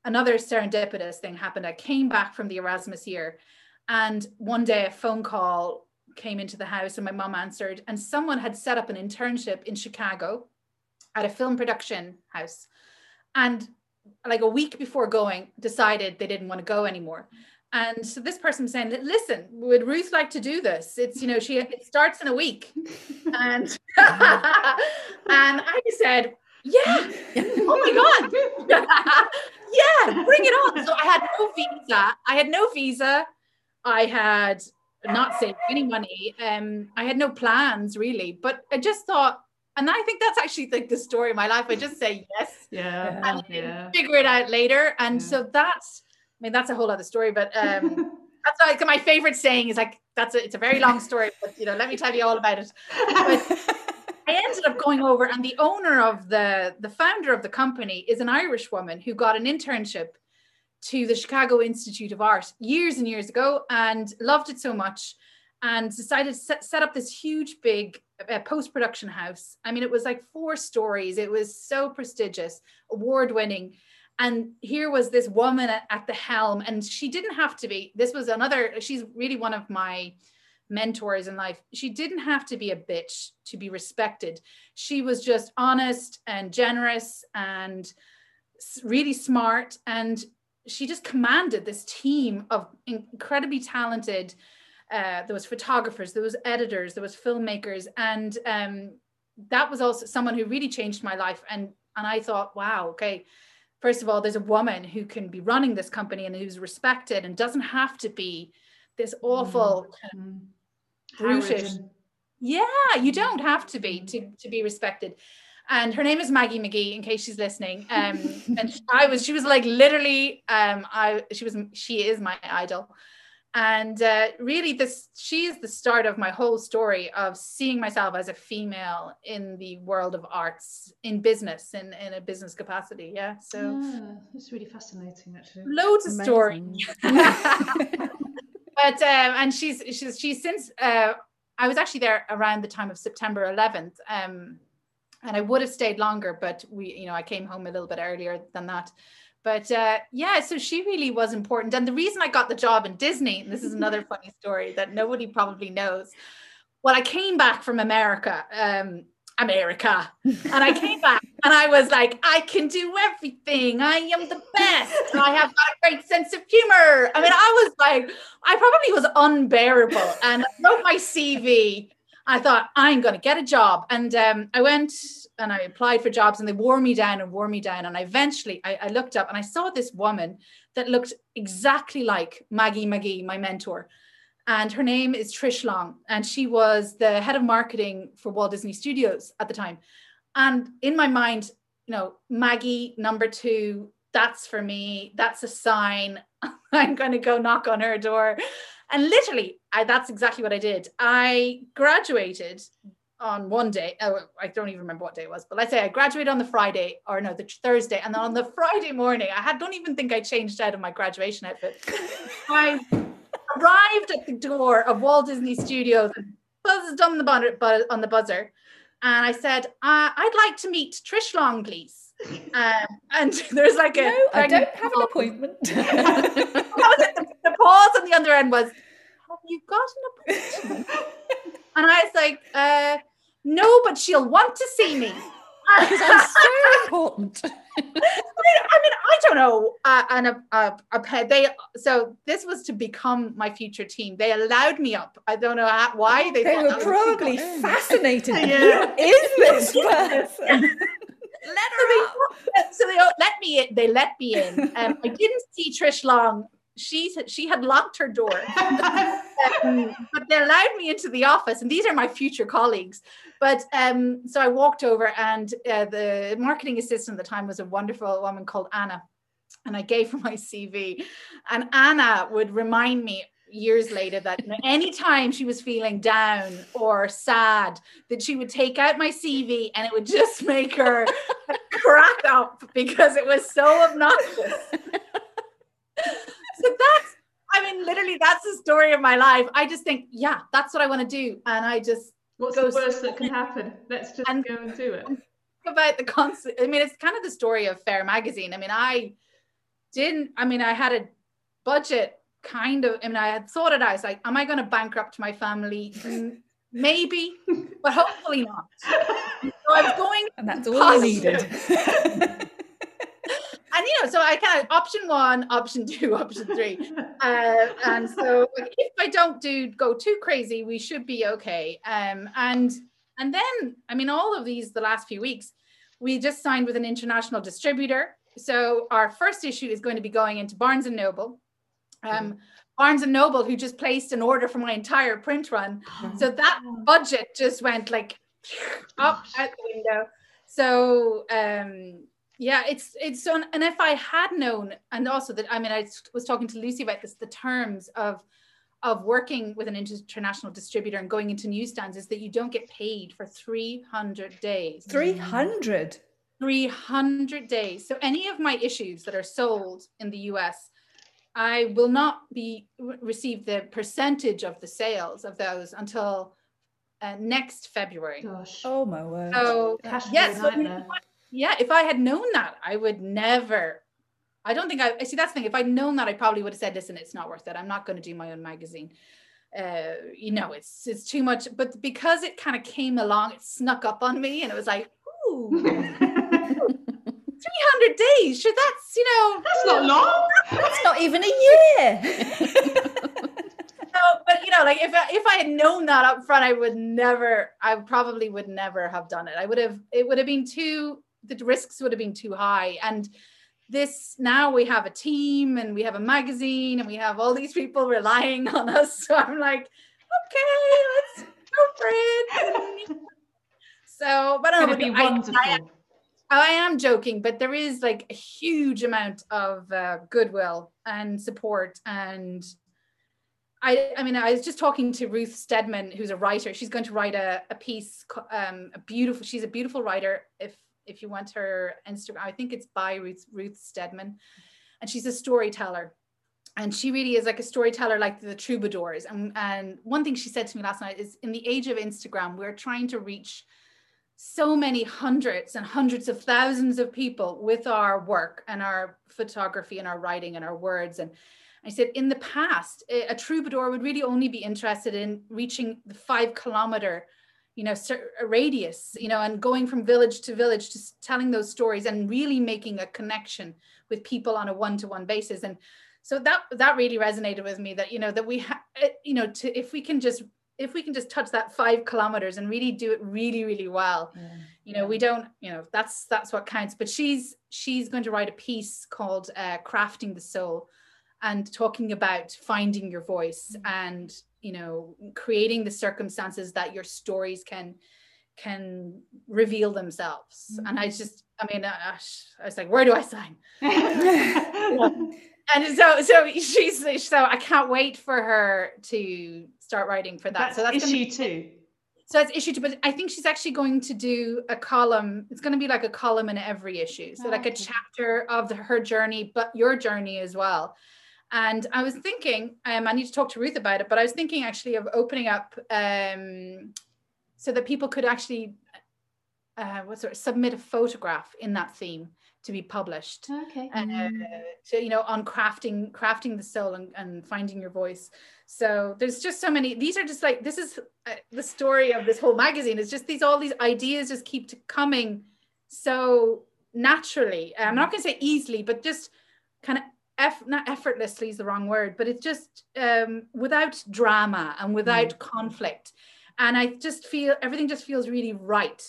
B: another serendipitous thing happened. I came back from the Erasmus year, and one day a phone call came into the house, and my mom answered, and someone had set up an internship in Chicago at a film production house. And like a week before going, decided they didn't want to go anymore. And so this person was saying, listen, would Ruth like to do this? It's, you know, she it starts in a week. and and I said, yeah, oh my God. yeah, bring it on. So I had no visa. I had no visa. I had not saved any money. Um, I had no plans really, but I just thought, and I think that's actually like the story of my life. I just say yes.
C: Yeah.
B: And
C: yeah.
B: figure it out later. And
C: Yeah.
B: so that's I mean, that's a whole other story, but um, that's like my favorite saying is like, that's a, it's a very long story, but you know, let me tell you all about it. But I ended up going over, and the owner of the the founder of the company is an Irish woman who got an internship to the Chicago Institute of Art years and years ago, and loved it so much, and decided to set, set up this huge, big uh, post production house. I mean, it was like four stories. It was so prestigious, award winning. And here was this woman at, at the helm, and she didn't have to be. This was another. She's really one of my mentors in life. She didn't have to be a bitch to be respected. She was just honest and generous and really smart. And she just commanded this team of incredibly talented. Uh, there was photographers, there was editors, there was filmmakers, and um, that was also someone who really changed my life. And and I thought, wow, okay. First of all, there's a woman who can be running this company and who's respected and doesn't have to be this awful
C: Mm.
B: Brutish. Yeah, you don't have to be to, to be respected. And her name is Maggie McGee, in case she's listening. Um, and I was, she was like literally, um, I, she was, she is my idol. And uh, really, this, she is the start of my whole story of seeing myself as a female in the world of arts, in business, in, in a business capacity. Yeah. So
C: Yeah, that's really fascinating, actually.
B: loads of stories. But um, and she's she's she's since uh, I was actually there around the time of September 11th, um, and I would have stayed longer, but we you know I came home a little bit earlier than that. But uh, yeah, so she really was important, and the reason I got the job in Disney, and this is another funny story that nobody probably knows. Well, I came back from America, um, America, and I came back and I was like, I can do everything. I am the best. I have a great sense of humor. I mean, I was like, I probably was unbearable. And I wrote my CV. I thought, I'm going to get a job. And um, I went and I applied for jobs and they wore me down and wore me down. And I eventually, I, I looked up and I saw this woman that looked exactly like Maggie McGee, my mentor. And her name is Trish Long. And she was the head of marketing for Walt Disney Studios at the time. And in my mind, you know, Maggie, number two, that's for me. That's a sign. I'm going to go knock on her door. And literally, I, that's exactly what I did. I graduated on one day. Oh, I don't even remember what day it was, but let's say I graduated on the Friday or no, the Thursday. And then on the Friday morning, I had, don't even think I changed out of my graduation outfit. I arrived at the door of Walt Disney Studios and buzzed on the, on the buzzer. And I said, uh, I'd like to meet Trish Long, please. Um, and there's like a.
A: No, I don't have an appointment.
B: That was it. The, the pause on the other end was, Have you got an appointment? and I was like, uh, No, but she'll want to see me.
D: Because I'm so important.
B: I mean, I mean, I don't know. Uh, and a, a, a pet, they so this was to become my future team. They allowed me up. I don't know how, why they.
A: they were probably fascinated.
C: Yeah.
A: Who is this person?
D: Let her up.
B: so they let me in. They let me in. Um, I didn't see Trish Long. She she had locked her door. Um, but they allowed me into the office, and these are my future colleagues. But um, so I walked over, and uh, the marketing assistant at the time was a wonderful woman called Anna, and I gave her my CV, and Anna would remind me years later that anytime she was feeling down or sad that she would take out my CV and it would just make her crack up because it was so obnoxious. so that's I mean literally that's the story of my life. I just think yeah, that's what I want to do and I just
C: What's
B: Goes-
C: the worst that can happen? Let's just
B: And-
C: go and do it.
B: about the constant i mean it's kind of the story of Faire magazine i mean i didn't i mean i had a budget kind of i mean i had thought it out i was like am i going to bankrupt my family Mm, maybe but hopefully not so i was going
A: and that's all you
B: Positive.
A: needed.
B: and you know, so I kind of option one, option two, option three. Uh, and so if I don't do go too crazy, we should be okay. Um, and and then I mean all of these the last few weeks, we just signed with an international distributor. So our first issue is going to be going into Barnes and Noble. Um, Barnes and Noble, who just placed an order for my entire print run. So that budget just went like up out the window. So um, yeah, it's it's so and if I had known, and also that I mean, I was talking to Lucy about this, the terms of of working with an international distributor and going into newsstands is that you don't get paid for 300 days.
A: 300?
B: 300 days. So any of my issues that are sold in the US, I will not be receive the percentage of the sales of those until uh, next February.
C: Gosh.
A: Oh my word.
B: So
C: Cash flow
B: yes, but
C: nightmare.
B: yeah, if I had known that, I would never. I don't think I, I see that's the thing. If I'd known that, I probably would have said, listen, it's not worth it. I'm not going to do my own magazine. Uh, you know, it's it's too much. But because it kind of came along, it snuck up on me and it was like, ooh, 300 days. Sure, that's, you know,
C: That's not long.
A: That's not even a year.
B: no, but you know, like if I, if I had known that up front, I would never, I probably would never have done it. I would have, it would have been too, the risks would have been too high. And this now we have a team and we have a magazine and we have all these people relying on us. So I'm like, okay, let's go for it. So, but I
C: It's
B: don't
C: going to
B: know,
C: be
B: I-
C: wonderful.
B: I, I am joking, but there is like a huge amount of uh, goodwill and support. And I, I mean, I was just talking to Ruth Steadman, who's a writer. She's going to write a, a piece, um, a beautiful. She's a beautiful writer. If if you want her Instagram, I think it's by Ruth Ruth Steadman, and she's a storyteller. And she really is like a storyteller, like the troubadours. And, and one thing she said to me last night is, in the age of Instagram, we're trying to reach so many hundreds and hundreds of thousands of people with our work and our photography and our writing and our words. And I said in the past a troubadour would really only be interested in reaching the 5 kilometer you know radius you know and going from village to village just telling those stories and really making a connection with people on a one to one basis. And so that that really resonated with me that you know that we ha- eh, you know to if we can just if we can just touch that five kilometers and really do it really really well you know we don't you know that's that's what counts. But she's she's going to write a piece called uh, crafting the soul and talking about finding your voice and you know creating the circumstances that your stories can can reveal themselves. And i just i mean uh, i was like where do i sign and so so she's so i can't wait for her to start writing for that
C: That's
B: so that's
C: issue
B: be-
C: two.
B: so that's issue two, but I think she's actually going to do a column. It's going to be like a column in every issue. So like a chapter of the, her journey, but your journey as well. And I was thinking, um, I need to talk to Ruth about it, but I was thinking actually of opening up um, so that people could actually, uh, what's it, submit a photograph in that theme to be published.
C: Okay.
B: uh, to you know on crafting crafting the soul and, and finding your voice. So there's just so many these are just like this is uh, the story of this whole magazine. It's just these all these ideas just keep to coming so naturally. I'm not going to say easily but just kind of eff- not effortlessly is the wrong word but it's just um, without drama and without conflict. And i just feel everything just feels really right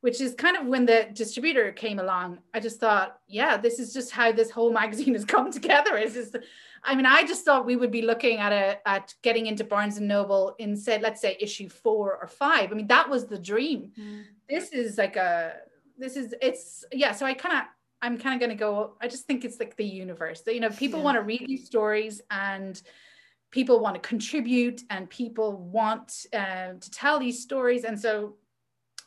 B: which is kind of when the distributor came along i just thought yeah this is just how this whole magazine has come together. Is just i mean i just thought we would be looking at a at getting into barnes and noble in said let's say issue four or five. I mean that was the dream.
C: Mm.
B: this is like a this is it's yeah so i kind of i'm kind of going to go i just think it's like the universe. That you know people
C: Yeah.
B: want to read these stories and people want to contribute and people want uh, to tell these stories. And so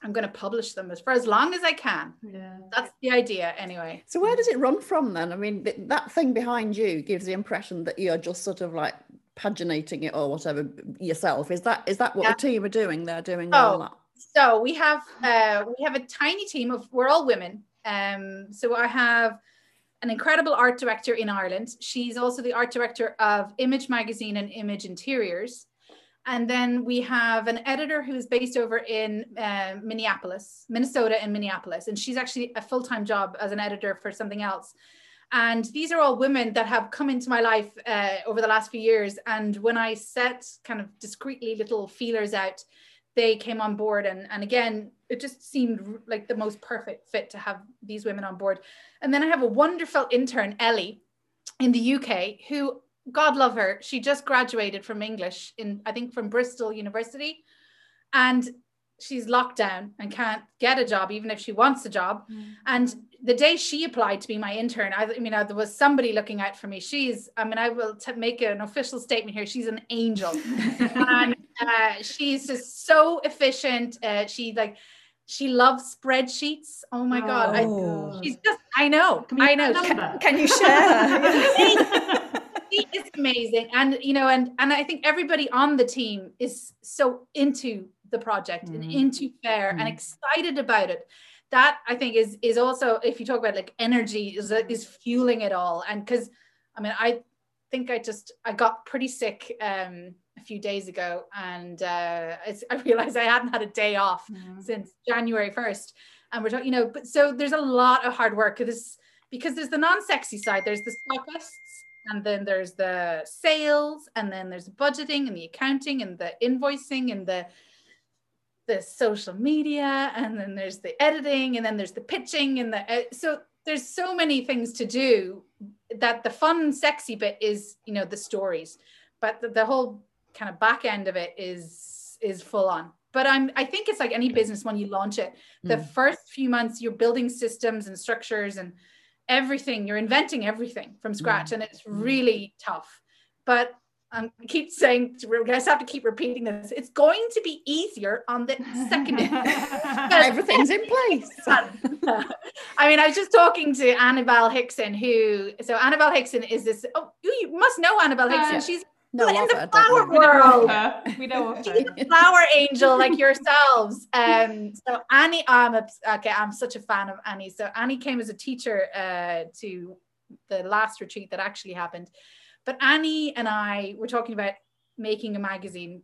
B: i'm going to publish them as for as long as i can
C: Yeah.
B: that's the idea anyway
D: So where does it run from then? I mean, that thing behind you gives the impression that you're just sort of like paginating it or whatever yourself. Is that is that what
B: Yeah.
D: the team are doing? They're doing all
B: Oh.
D: that.
B: so we have uh, we have a tiny team of we're all women um, so i have an incredible art director in ireland she's also the art director of image magazine and image interiors and then we have an editor who's based over in uh, minneapolis minnesota and minneapolis and she's actually a full-time job as an editor for something else And these are all women that have come into my life uh, over the last few years. And when I set kind of discreetly little feelers out, they came on board. And, and again, it just seemed like the most perfect fit to have these women on board. And then I have a wonderful intern, Ellie, in the UK, who, God love her, she just graduated from English in, I think, from Bristol University. And she's locked down and can't get a job even if she wants a job. Mm. and the day she applied to be my intern i, I mean uh, there was somebody looking out for me. She's i mean i will t- make an official statement here. She's an angel. And uh, she's just so efficient. Uh, she like she loves spreadsheets. Oh my god.
A: Oh.
B: I, she's just i know. I know.
A: can, can you share
B: she is amazing and you know and and i think everybody on the team is so into the project mm. and into Faire mm. and excited about it that i think is is also if you talk about like energy is is fueling it all and because i mean i think i just i got pretty sick um a few days ago and uh i realized i hadn't had a day off mm. since january 1st and we're talking you know but so there's a lot of hard work this because there's the non-sexy side there's the stockists and then there's the sales and then there's budgeting and the accounting and the invoicing and the the social media and then there's the editing and then there's the pitching and the uh, so there's so many things to do that the fun sexy bit is you know the stories. But the, the whole kind of back end of it is is full on. But i'm i think it's like any business when you launch it. The mm. first few months you're building systems and structures and everything you're inventing everything from scratch mm. and it's really tough but I keep saying, I just have to keep repeating this. It's going to be easier on the second.
D: Everything's in place.
B: I mean, I was just talking to Annabelle Hickson, who, so Annabelle Hickson is this, oh, you must know Annabelle Hickson. Uh, She's no, in the flower world.
C: We know of
B: her. She's a flower angel like yourselves. Um, so Annie, I'm a, okay, I'm such a fan of Annie. So Annie came as a teacher uh, to the last retreat that actually happened. But Annie and I were talking about making a magazine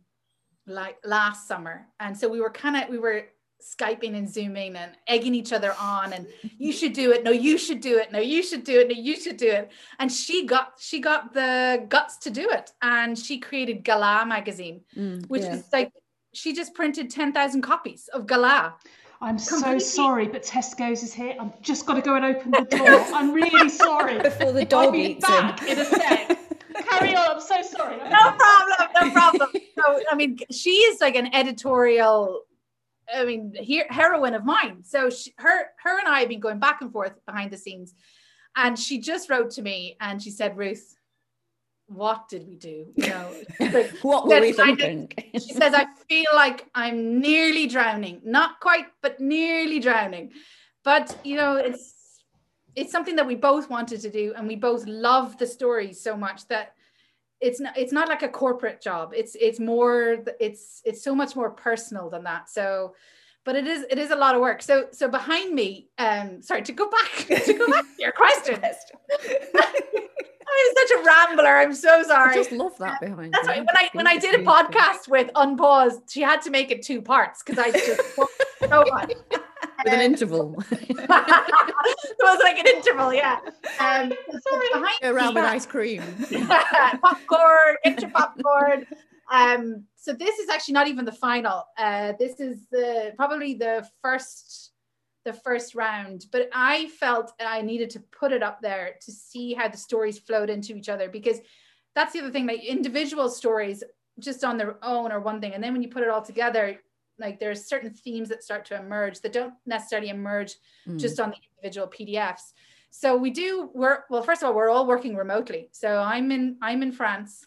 B: like last summer. And so we were kind of, we were Skyping and Zooming and egging each other on and you should do it. No, you should do it. No, you should do it. No, you should do it. And she got, she got the guts to do it. And she created Galah magazine, mm, which yeah. is like, she just printed 10,000 copies of Galah.
C: I'm Completely. so sorry, but Tesco's is here. I'm just got to go and open the door. I'm really sorry.
A: Before the dog eats
C: back in a sec carry on. I'm so sorry.
B: No problem. No problem. so, I mean, she is like an editorial. I mean, he- heroine of mine. So she, her, her and I have been going back and forth behind the scenes, and she just wrote to me and she said, "Ruth, what did we do? You know,
D: like, what were we thinking?
B: she says, I feel like I'm nearly drowning, not quite, but nearly drowning. But you know, it's it's something that we both wanted to do, and we both love the stories so much that it's not it's not like a corporate job. It's it's more it's it's so much more personal than that. So but it is it is a lot of work. So so behind me um sorry to go back to go back to your question I'm such a rambler. I'm so sorry.
D: I just love that behind.
B: That's why when I when I did a podcast with Unpaused, she had to make it two parts because I just so much
D: with an interval.
B: it was like an interval, yeah. Um,
D: Sorry, around with ice cream,
B: popcorn, get your popcorn. Um, so this is actually not even the final. Uh, this is the probably the first the first round, but I felt I needed to put it up there to see how the stories flowed into each other because that's the other thing. Like individual stories just on their own are one thing, and then when you put it all together, like there's certain themes that start to emerge that don't necessarily emerge mm. just on the individual PDFs. So we do work. Well, first of all, we're all working remotely. So I'm in I'm in France.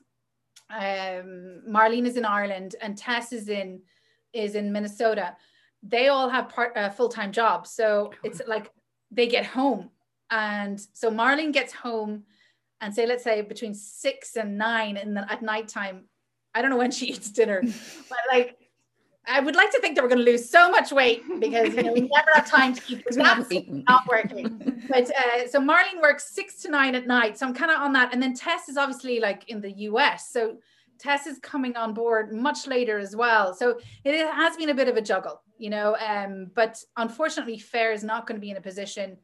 B: Um, Marlene is in Ireland, and Tess is in is in Minnesota. They all have part uh, full time jobs. So it's like they get home, and so Marlene gets home, and say let's say between six and nine, and then at nighttime, I don't know when she eats dinner, but like I would like to think that we're going to lose so much weight because you know we never have time to keep not working. But uh, so Marlene works six to nine at night, so I'm kind of on that. And then Tess is obviously like in the US, so Tess is coming on board much later as well. So it has been a bit of a juggle, you know. Um, but unfortunately, Faire is not going to be in a position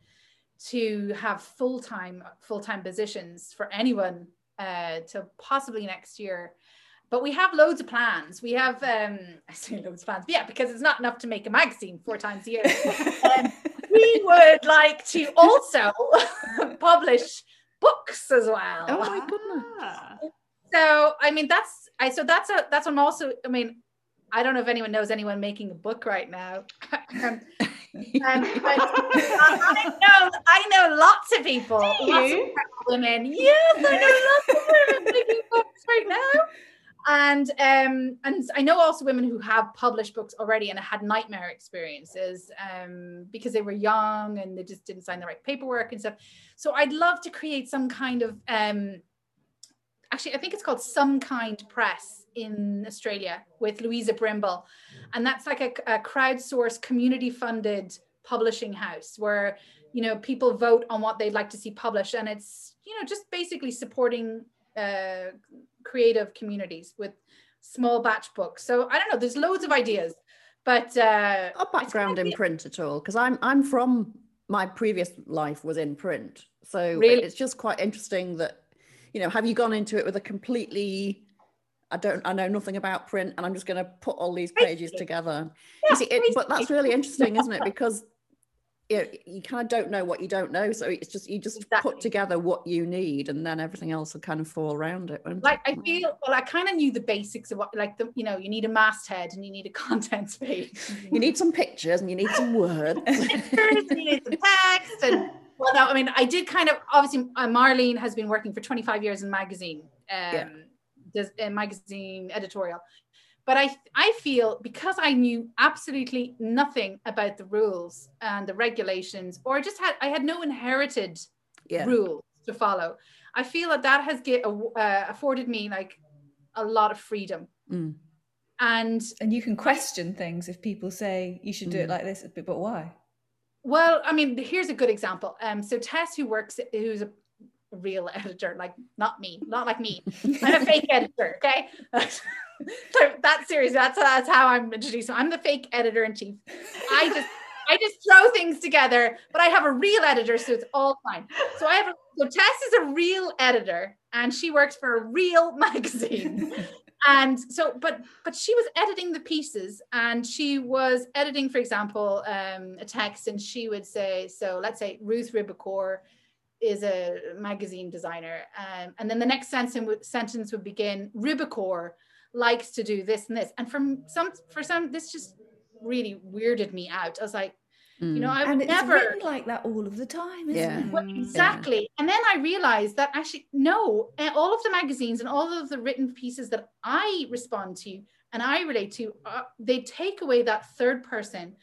B: to have full-time full-time positions for anyone uh, till possibly next year but we have loads of plans. We have, um, I say loads of plans, yeah, because it's not enough to make a magazine four times a year. um, we would like to also publish books as well.
D: Oh my goodness!
B: So I mean, that's I. So that's a that's what I'm also. I mean, I don't know if anyone knows anyone making a book right now. um, um, but I know I know lots of people, lots of women. Yes, I know lots of women making books right now and um, and I know also women who have published books already and had nightmare experiences um, because they were young and they just didn't sign the right paperwork and stuff. So I'd love to create some kind of um, actually I think it's called Somekind Press in Australia with Luisa Brimble, and that's like a, a crowdsourced, community-funded publishing house where you know people vote on what they'd like to see published, and it's you know just basically supporting uh, creative communities with small batch books. So I don't know, there's loads of ideas, but uh,
D: a background in print at all? Because I'm I'm from my previous life was in print, so really? it's just quite interesting that you know have you gone into it with a completely I don't I know nothing about print and I'm just going to put all these pages together. Yeah, you see, it, but that's really interesting, isn't it? Because you, know, you kind of don't know what you don't know. So it's just you just exactly. put together what you need, and then everything else will kind of fall around it.
B: Like I feel, well, I kind of knew the basics of what, like the, you know, you need a masthead and you need a content page.
D: you need some pictures and you need some words.
B: pictures, you need some text, and well, no, I mean, I did kind of obviously. Uh, Marlene has been working for 25 years in magazine, um, yeah. does uh, magazine editorial, but I, I feel because I knew absolutely nothing about the rules and the regulations, or just had I had no inherited yeah. rules to follow. I feel that that has get, uh, afforded me like a lot of freedom. Mm. And
A: and you can question things if people say you should do mm. it like this, but why?
B: Well, I mean, here's a good example. Um, so Tess, who works, who's a real editor, like not me, not like me. I'm a fake editor, okay? so that series, that's that's how I'm introduced. So I'm the fake editor in chief. I just I just throw things together, but I have a real editor, so it's all fine. So I have a, so Tess is a real editor, and she works for a real magazine. And so, but but she was editing the pieces, and she was editing, for example, um, a text, and she would say, so let's say Ruth Ribeaucourt is a magazine designer, um, and then the next sentence sentence would begin Ribeaucourt likes to do this and this. And from some, for some, this just really weirded me out. I was like, mm. you know, I would never written
A: like that all of the time, yeah.
B: Well, exactly. Yeah. And then I realized that actually, no, all of the magazines and all of the written pieces that I respond to and I relate to, uh, they take away that third person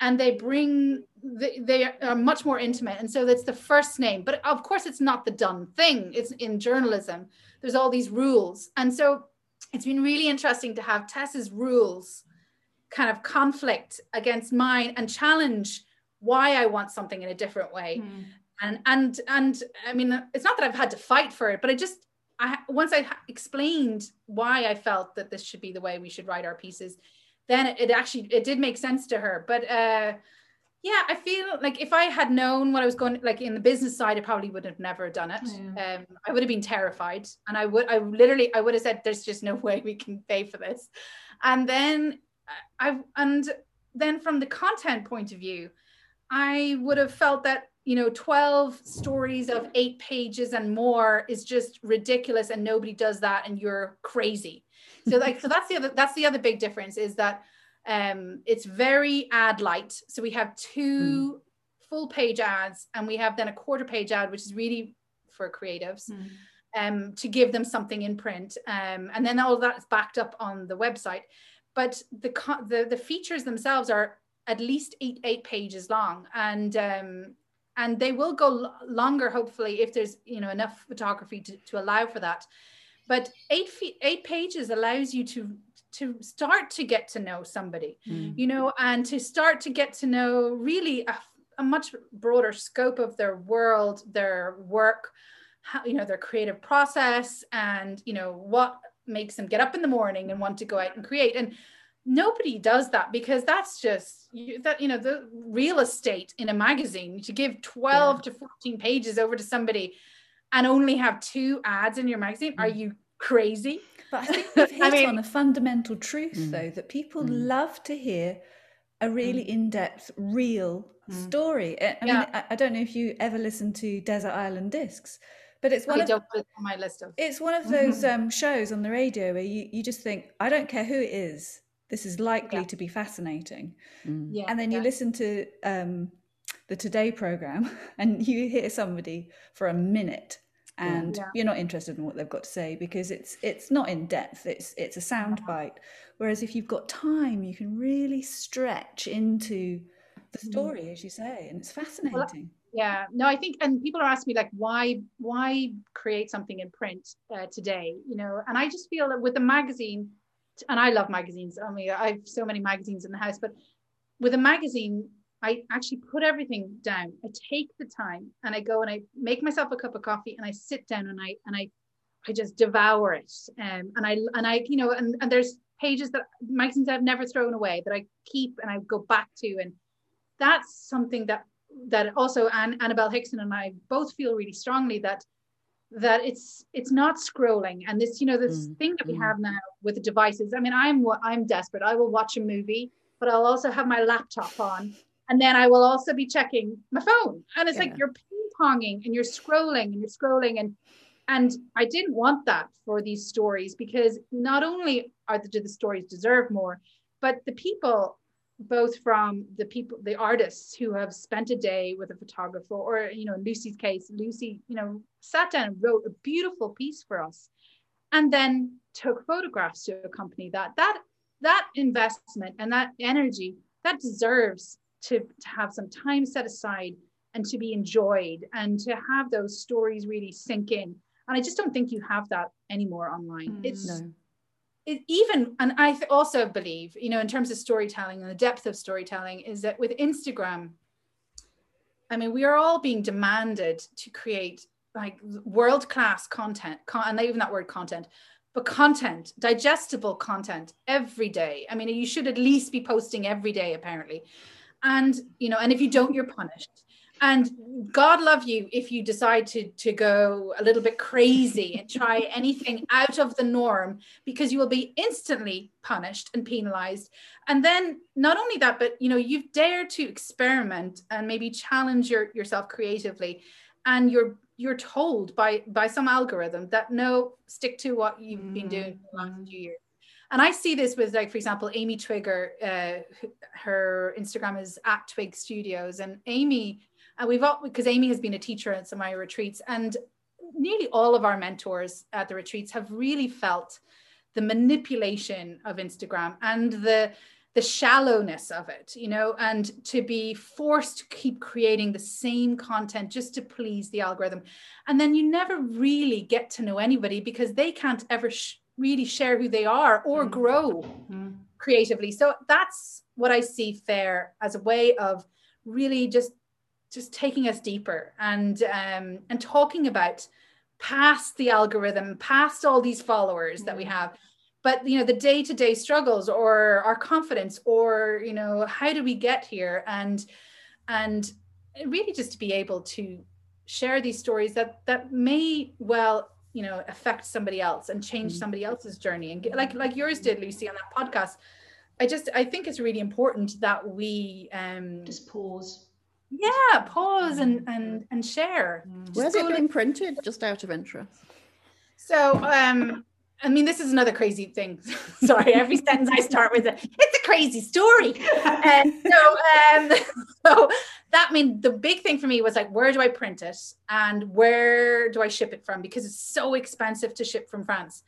B: and they bring they, they are much more intimate and so that's the first name but of course it's not the done thing it's in journalism there's all these rules and so it's been really interesting to have Tess's rules kind of conflict against mine and challenge why I want something in a different way. Mm. And and and I mean, it's not that I've had to fight for it, but I just I once I explained why I felt that this should be the way we should write our pieces, then it, it actually it did make sense to her. But uh, yeah i feel like if i had known what i was going like in the business side i probably would have never done it yeah. um, i would have been terrified and i would i literally i would have said there's just no way we can pay for this and then i and then from the content point of view i would have felt that you know 12 stories of eight pages and more is just ridiculous and nobody does that and you're crazy so like so that's the other that's the other big difference is that um, it's very ad light. So we have two mm. full page ads and we have then a quarter page ad, which is really for creatives. Mm. Um, to give them something in print, um, and then all that is backed up on the website. But the the, the features themselves are at least eight eight pages long, and um, and they will go longer hopefully if there's you know enough photography to, to allow for that but eight feet eight pages allows you to to start to get to know somebody mm. you know and to start to get to know really a, a, much broader scope of their world their work how, you know their creative process and you know what makes them get up in the morning and want to go out and create and nobody does that because that's just you, that you know the real estate in a magazine to give 12 yeah. to 14 pages over to somebody and only have two ads in your magazine are mm. you crazy
A: but i think we've hit I mean, on a fundamental truth mm. though that people mm. love to hear a really mm. in-depth real mm. story i, yeah. mean I, I, don't know if you ever listened to desert island discs but it's one I of
B: don't put it on my list of
A: it's one of those um, shows on the radio where you, you just think i don't care who it is this is likely yeah. to be fascinating. Mm. Yeah, and then you yeah. listen to um, the Today program and you hear somebody for a minute and yeah. you're not interested in what they've got to say because it's it's not in depth it's it's a sound bite whereas if you've got time you can really stretch into the mm. story mm. as you say and it's fascinating well,
B: yeah no i think and people are asking me like why why create something in print uh, today you know and i just feel that with the magazine and I love magazines. I mean, I have so many magazines in the house, but with a magazine, I actually put everything down. I take the time and I go and I make myself a cup of coffee and I sit down and I and I I just devour it. Um, and I and I you know and and there's pages that magazines I've never thrown away that I keep and I go back to and that's something that that also Ann, Annabelle Hickson and I both feel really strongly that that it's it's not scrolling and this you know this mm. thing that we mm. have now with the devices i mean i'm i'm desperate i will watch a movie but i'll also have my laptop on and then i will also be checking my phone and it's yeah. like you're ping-ponging and you're scrolling and you're scrolling and and i didn't want that for these stories because not only are the, do the stories deserve more but the people both from the people the artists who have spent a day with a photographer or you know in lucy's case lucy you know sat down and wrote a beautiful piece for us and then took photographs to accompany that. That that investment and that energy that deserves to, to have some time set aside and to be enjoyed and to have those stories really sink in. And i just don't think you have that anymore online. Mm, it's no it even and i also believe you know in terms of storytelling and the depth of storytelling is that with instagram i mean we are all being demanded to create like world class content con- and even that word content but content digestible content every day. I mean you should at least be posting every day apparently. And you know and if you don't you're punished and god love you if you decide to to go a little bit crazy and try anything out of the norm because you will be instantly punished and penalized and then not only that but you know you've dared to experiment and maybe challenge your, yourself creatively and you're you're told by by some algorithm that no stick to what you've mm. been doing for the last mm. few years and I see this with like, for example, Amy Twigger, uh, her Instagram is at Twigg Studios, and Amy and we've all because Amy has been a teacher at some of my retreats, and nearly all of our mentors at the retreats have really felt the manipulation of Instagram and the the shallowness of it, you know, and to be forced to keep creating the same content just to please the algorithm. And then you never really get to know anybody because they can't ever sh- really share who they are or mm-hmm. grow mm-hmm. creatively. So that's what I see Faire as a way of really just just taking us deeper and um, and talking about past the algorithm, past all these followers mm. that we mm. have, but you know the day-to-day struggles or our confidence or you know how do we get here and and really just to be able to share these stories that that may well you know affect somebody else and change mm. somebody else's journey and get, like like yours did lucy on that podcast i just i think it's really important that we um
C: just pause
B: yeah pause and and and share
D: mm. where's it being printed just out of interest
B: so um I mean, this is another crazy thing. Sorry, every sentence I start with a, it's a crazy story. And so, um, so that mean the big thing for me was like, where do I print it and where do I ship it from? Because it's so expensive to ship from France.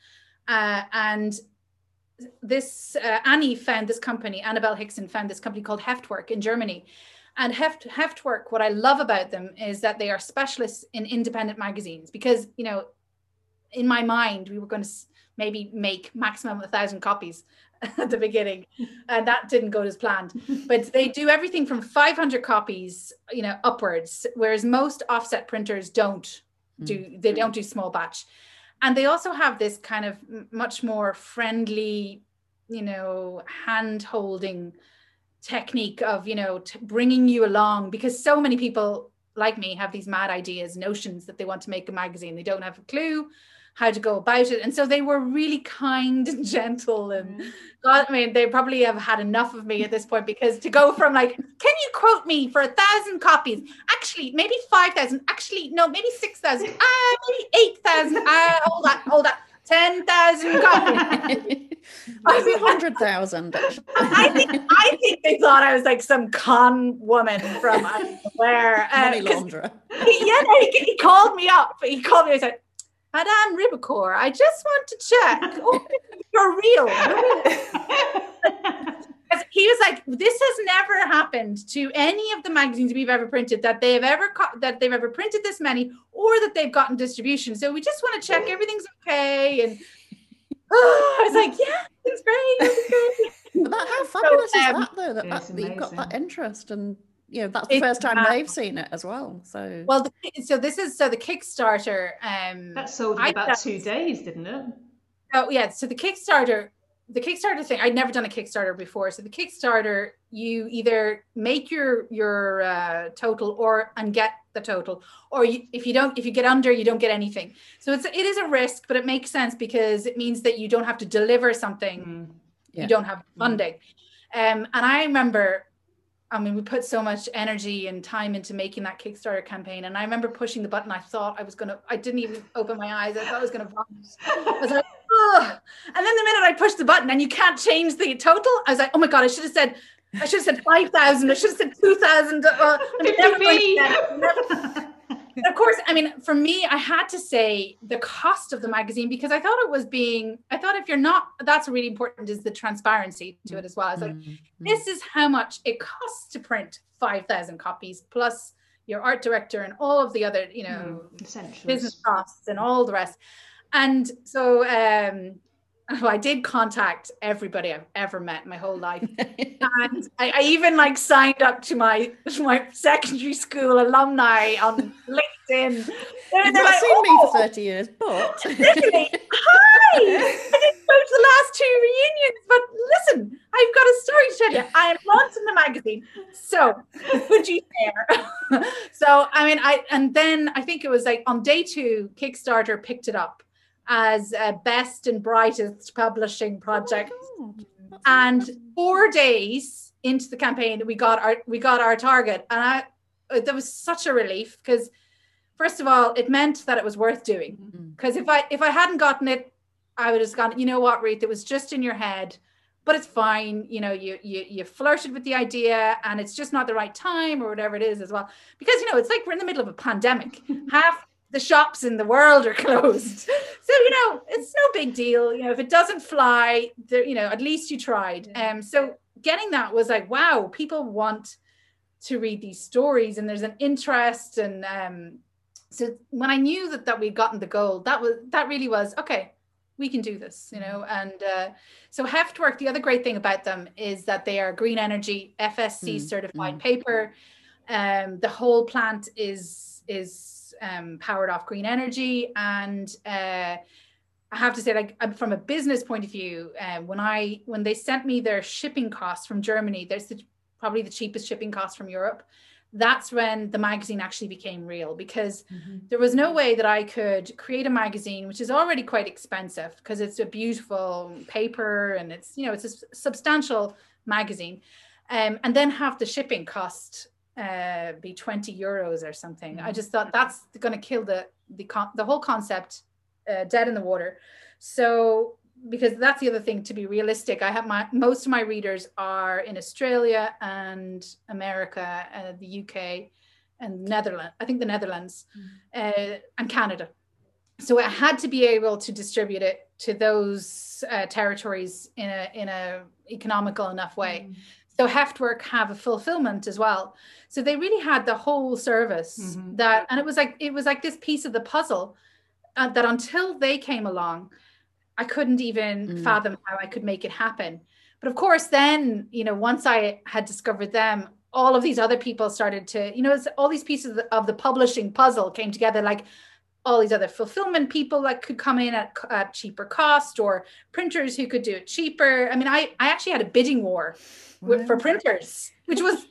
B: Uh, and this uh, Annie found this company, Annabelle Hickson found this company called Heftwerk in Germany. And Heft Heftwerk, what I love about them is that they are specialists in independent magazines because you know, in my mind, we were going to maybe make maximum a thousand copies at the beginning, and that didn't go as planned. But they do everything from 500 copies, you know, upwards, whereas most offset printers don't do. Mm. They don't do small batch, and they also have this kind of much more friendly you know hand holding technique of you know t- bringing you along because so many people like me have these mad ideas notions that they want to make a magazine. They don't have a clue how to go about it. And so they were really kind and gentle and mm. God, I mean they probably have had enough of me at this point because to go from like can you quote me for a thousand copies? Actually maybe five thousand. Actually no maybe six thousand. Ah maybe eight thousand. Ah hold on hold on 10,000 copies.
D: Maybe 100,000.
B: I think I think they thought I was like some con woman from where.
D: Uh, Money launderer.
B: yeah, he, he, called me up. He called me and said, Madame Ribeaucourt, I just want to check. Oh, you're real. he was like, "This has never happened to any of the magazines we've ever printed that they've ever co- that they've ever printed this many, or that they've gotten distribution. So we just want to check everything's okay." And oh, I was like, "Yeah, it's great."
D: That, how fabulous so, um, is that, though? That, that, that you've got that interest and you know that's the first time uh, they've seen it as well so
B: well the, so this is so the kickstarter um
C: that sold in about two days didn't it
B: oh yeah so the kickstarter the Kickstarter thing, I'd never done a Kickstarter before. So the Kickstarter, you either make your your uh, total or and get the total, or you, if you don't, if you get under, you don't get anything. So it's it is a risk, but it makes sense because it means that you don't have to deliver something. Mm. Yeah. You don't have mm. funding. Mm. Um, and I remember I mean, we put so much energy and time into making that Kickstarter campaign. And I remember pushing the button. I thought I was going to, I didn't even open my eyes. I thought I was going to vomit. I was like. And then the minute I pushed the button and you can't change the total, I was like, oh my God, I should have said, I should have said 5,000. I should have said 2,000. Uh, going of course, I mean, for me, I had to say the cost of the magazine because I thought it was being, I thought if you're not, that's really important is the transparency to it as well. I was like, mm-hmm. this is how much it costs to print 5,000 copies plus your art director and all of the other, you know, mm, business costs and all the rest. And so, um, I did contact everybody I've ever met my whole life, and I, I, even like signed up to my my secondary school alumni on LinkedIn.
D: They're, You've not like, seen oh, me for thirty years, but
B: literally, hi! I didn't go to the last two reunions, but listen, I've got a story to tell you. I am launching the magazine, so would you share? so I mean, I and then I think it was like on day two, Kickstarter picked it up as a best and brightest publishing project. Oh and four days into the campaign, we got our we got our target, and I uh, that was such a relief because first of all, it meant that it was worth doing. Mm. Because mm-hmm. if I if I hadn't gotten it, I would have gone. You know what, Ruth? It was just in your head but it's fine you know you you you flirted with the idea and it's just not the right time or whatever it is as well because you know it's like we're in the middle of a pandemic half the shops in the world are closed. so, you know, it's no big deal. You know, if it doesn't fly, there, you know, at least you tried. Um, so getting that was like, wow, people want to read these stories and there's an interest. And um, so when I knew that that we'd gotten the goal, that was that really was okay. We can do this, you know. And uh, so Heftwerk, the other great thing about them is that they are green energy FSC mm, certified mm. paper. Um, the whole plant is is um, powered off green energy. And uh, I have to say, like from a business point of view, uh, when I when they sent me their shipping costs from Germany, there's the, probably the cheapest shipping cost from Europe. That's when the magazine actually became real because mm-hmm. there was no way that I could create a magazine, which is already quite expensive because it's a beautiful paper and it's you know it's a substantial magazine, um, and then have the shipping cost uh, be 20 euros or something. Mm-hmm. I just thought that's going to kill the the con- the whole concept uh, dead in the water. So because that's the other thing to be realistic i have my most of my readers are in australia and america and the uk and netherlands i think the netherlands mm-hmm. uh, and canada so i had to be able to distribute it to those uh, territories in a in a economical enough way mm-hmm so Heftwerk have a fulfillment as well. So they really had the whole service mm-hmm. that, and it was like it was like this piece of the puzzle uh, that until they came along, I couldn't even mm. fathom how I could make it happen. But of course, then you know, once I had discovered them, all of these other people started to, you know, all these pieces of the, of the publishing puzzle came together. Like all these other fulfillment people that could come in at, at cheaper cost or printers who could do it cheaper. I mean, I, I actually had a bidding war with, for printers, which was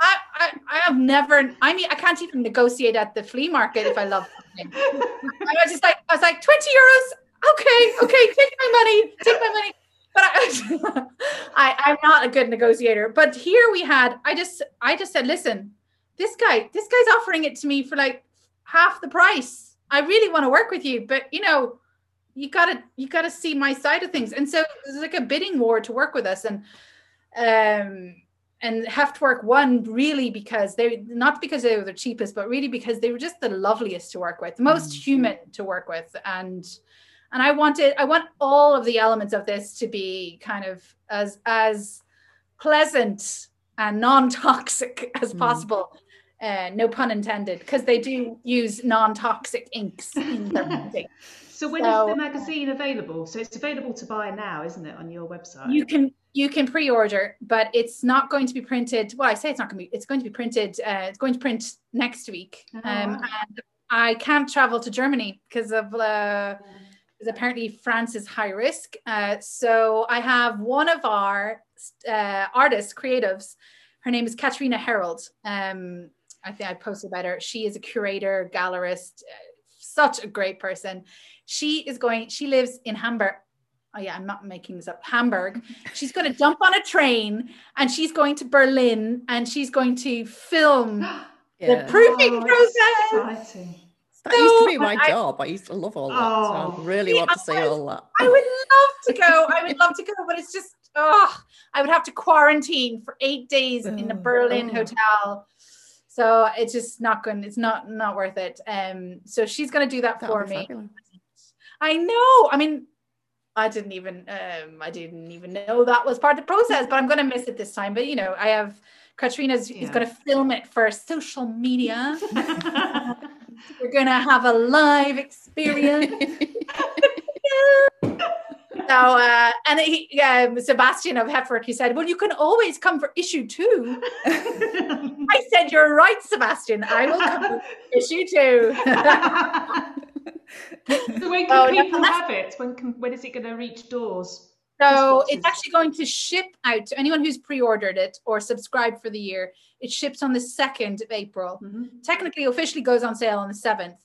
B: I, I, I have never I mean I can't even negotiate at the flea market if I love something. I was just like I was like 20 euros. Okay, okay, take my money, take my money. But I, I I'm not a good negotiator. But here we had I just I just said, listen, this guy, this guy's offering it to me for like half the price. I really want to work with you, but you know, you gotta you gotta see my side of things. And so it was like a bidding war to work with us. And um and Heftwerk won really because they not because they were the cheapest, but really because they were just the loveliest to work with, the most mm-hmm. human to work with, and and I wanted I want all of the elements of this to be kind of as as pleasant and non-toxic as mm. possible. Uh, no pun intended, because they do use non-toxic inks in their printing.
C: So when so, is the magazine available? So it's available to buy now, isn't it, on your website?
B: You can you can pre-order, but it's not going to be printed. Well, I say it's not going to be. It's going to be printed. Uh, it's going to print next week. Oh. Um, and I can't travel to Germany because of uh, because apparently France is high risk. Uh, so I have one of our uh, artists, creatives. Her name is Katrina Herold. Um, I think I posted about her. She is a curator, gallerist, uh, such a great person. She is going. She lives in Hamburg oh yeah, I'm not making this up, Hamburg. She's going to jump on a train and she's going to Berlin and she's going to film yeah. the proofing oh, process. Exciting.
D: That so, used to be my I, job. I used to love all that. Oh, so I really want to see all that.
B: I would love to go. I would love to go, but it's just oh, I would have to quarantine for eight days in a Berlin oh. hotel. So it's just not good. It's not not worth it. Um, so she's gonna do that, that for me. Fabulous. I know. I mean, I didn't even um, I didn't even know that was part of the process, but I'm gonna miss it this time. But you know, I have Katrina's yeah. is gonna film it for social media. We're gonna have a live experience. so uh, and he um, Sebastian of Heftwerk, he said, Well, you can always come for issue two. I said, You're right, Sebastian. I will come for issue two
C: so when can oh, people no, have it? When can, when is it going to reach doors?
B: So it's actually going to ship out to anyone who's pre-ordered it or subscribed for the year. It ships on the second of April. Mm-hmm. Technically, officially goes on sale on the seventh.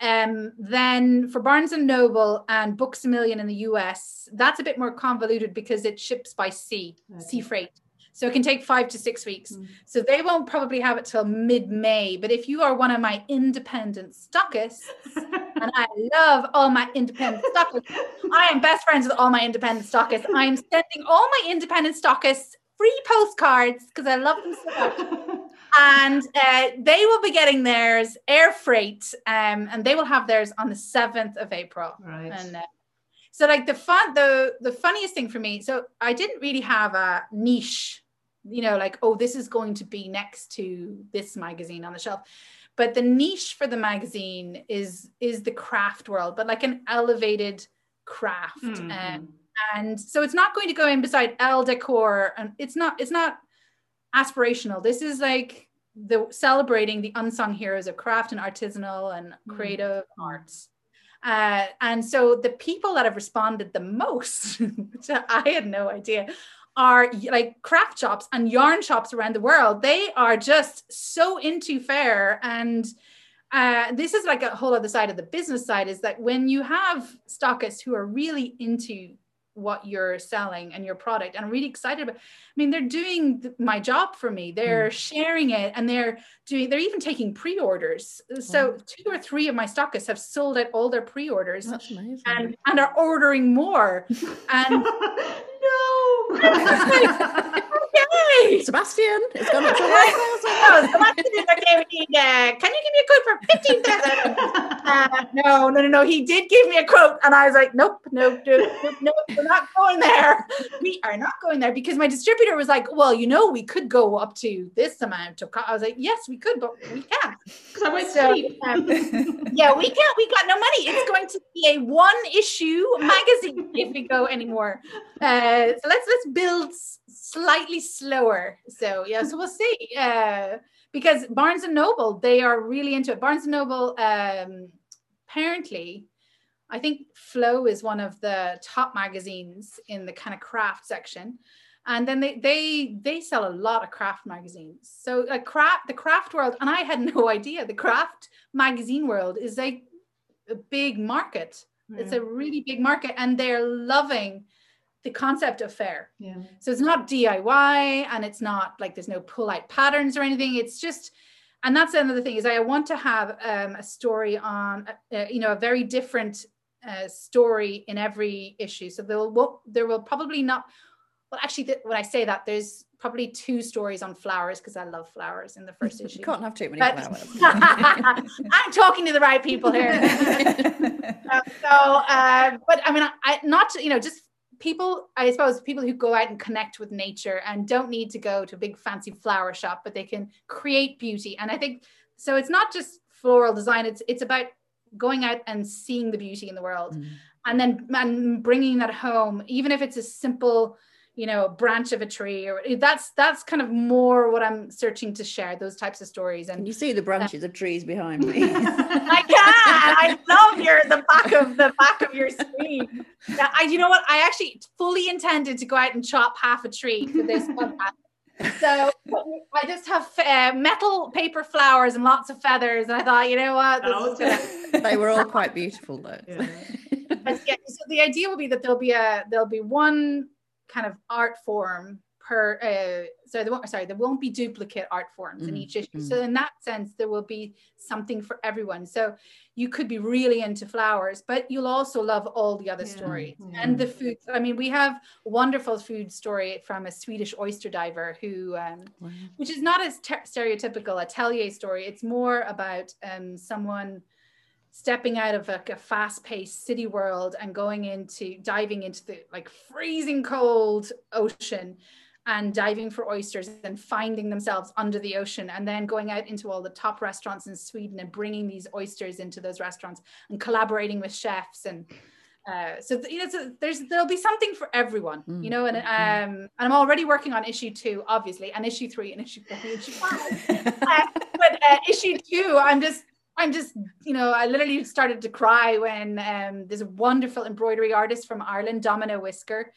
B: Um, then for Barnes and Noble and Books a Million in the US, that's a bit more convoluted because it ships by sea, okay. sea freight. So it can take five to six weeks. Mm. So they won't probably have it till mid May. But if you are one of my independent stockists, and I love all my independent stockists, I am best friends with all my independent stockists. I am sending all my independent stockists free postcards because I love them so much. and uh, they will be getting theirs air freight, um, and they will have theirs on the seventh of April.
C: Right.
B: And uh, so, like the fun, the the funniest thing for me. So I didn't really have a niche you know, like, oh, this is going to be next to this magazine on the shelf. But the niche for the magazine is is the craft world, but like an elevated craft. Mm-hmm. Um, and so it's not going to go in beside Elle Decor, and it's not it's not aspirational. This is like the celebrating the unsung heroes of craft and artisanal and mm. creative mm-hmm. arts. Uh, and so the people that have responded the most, which I had no idea, are like craft shops and yarn shops around the world. They are just so into Faire and uh, this is like a whole other side of the business side is that when you have stockists who are really into what you're selling and your product and I'm really excited about I mean they're doing my job for me they're mm. sharing it and they're doing they're even taking pre-orders so mm. two or three of my stockists have sold out all their pre-orders
D: That's amazing.
B: and and are ordering more and
C: no
B: okay.
D: Sebastian, it's gone up to
B: no, Sebastian is like, can you give me a quote for 15,000? Uh, no, no, no, no. He did give me a quote. And I was like, nope, nope, nope, nope, nope, we're not going there. We are not going there because my distributor was like, well, you know, we could go up to this amount of, co-. I was like, yes, we could, but we can't.
C: Because I went so, um,
B: yeah, we can't. We got no money. It's going to be a one issue magazine if we go anymore. Uh, so let's, let's build slightly slower. So yeah, so we'll see. Uh, because Barnes and Noble, they are really into it. Barnes and Noble, um, apparently, I think Flow is one of the top magazines in the kind of craft section. And then they they they sell a lot of craft magazines. So like craft the craft world, and I had no idea the craft magazine world is like a big market. Yeah. It's a really big market, and they're loving the concept of Faire.
C: Yeah.
B: So it's not DIY and it's not like there's no pull out patterns or anything. It's just, and that's another thing is I want to have um, a story on, uh, you know, a very different uh, story in every issue. So there will, there will probably not, well, actually, th- when I say that, there's probably two stories on flowers because I love flowers in the first issue.
D: You can't have too many but, flowers.
B: I'm talking to the right people here. uh, so, uh, but I mean, I, not to, you know, just people i suppose people who go out and connect with nature and don't need to go to a big fancy flower shop but they can create beauty and i think so it's not just floral design it's it's about going out and seeing the beauty in the world mm. and then and bringing that home even if it's a simple you know a branch of a tree or that's that's kind of more what i'm searching to share those types of stories and
D: you see the branches uh, of trees behind me
B: i can i love your the back of the back of your screen yeah, I, you know what i actually fully intended to go out and chop half a tree for this one. so I just have uh, metal paper flowers and lots of feathers, and I thought, you know what,
D: gonna... they were all quite beautiful though. Yeah.
B: so the idea will be that there'll be a there'll be one kind of art form per uh, so there won't sorry there won't be duplicate art forms mm, in each issue mm. so in that sense there will be something for everyone so you could be really into flowers but you'll also love all the other yeah, stories yeah. and the food i mean we have a wonderful food story from a swedish oyster diver who um, wow. which is not as ter- stereotypical atelier story it's more about um, someone stepping out of like a fast-paced city world and going into diving into the like freezing cold ocean and diving for oysters and finding themselves under the ocean and then going out into all the top restaurants in Sweden and bringing these oysters into those restaurants and collaborating with chefs and uh, so you know so there's there'll be something for everyone mm. you know and mm. um and I'm already working on issue two obviously and issue three and issue four and issue five uh, but uh, issue two I'm just I'm just, you know, I literally started to cry when um, there's a wonderful embroidery artist from Ireland, Domino Whisker,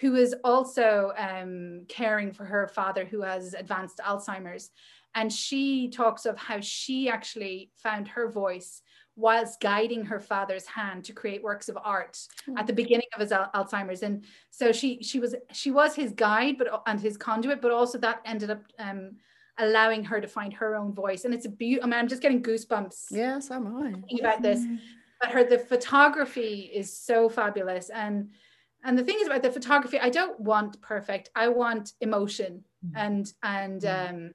B: who is also um, caring for her father who has advanced Alzheimer's. And she talks of how she actually found her voice whilst guiding her father's hand to create works of art mm. at the beginning of his al- Alzheimer's. And so she she was she was his guide, but and his conduit, but also that ended up um, allowing her to find her own voice. And it's a beautiful, I mean, I'm just getting goosebumps.
D: Yes, I'm I.
B: Thinking about this. But her, the photography is so fabulous. And and the thing is about the photography, I don't want perfect. I want emotion mm. and and mm. um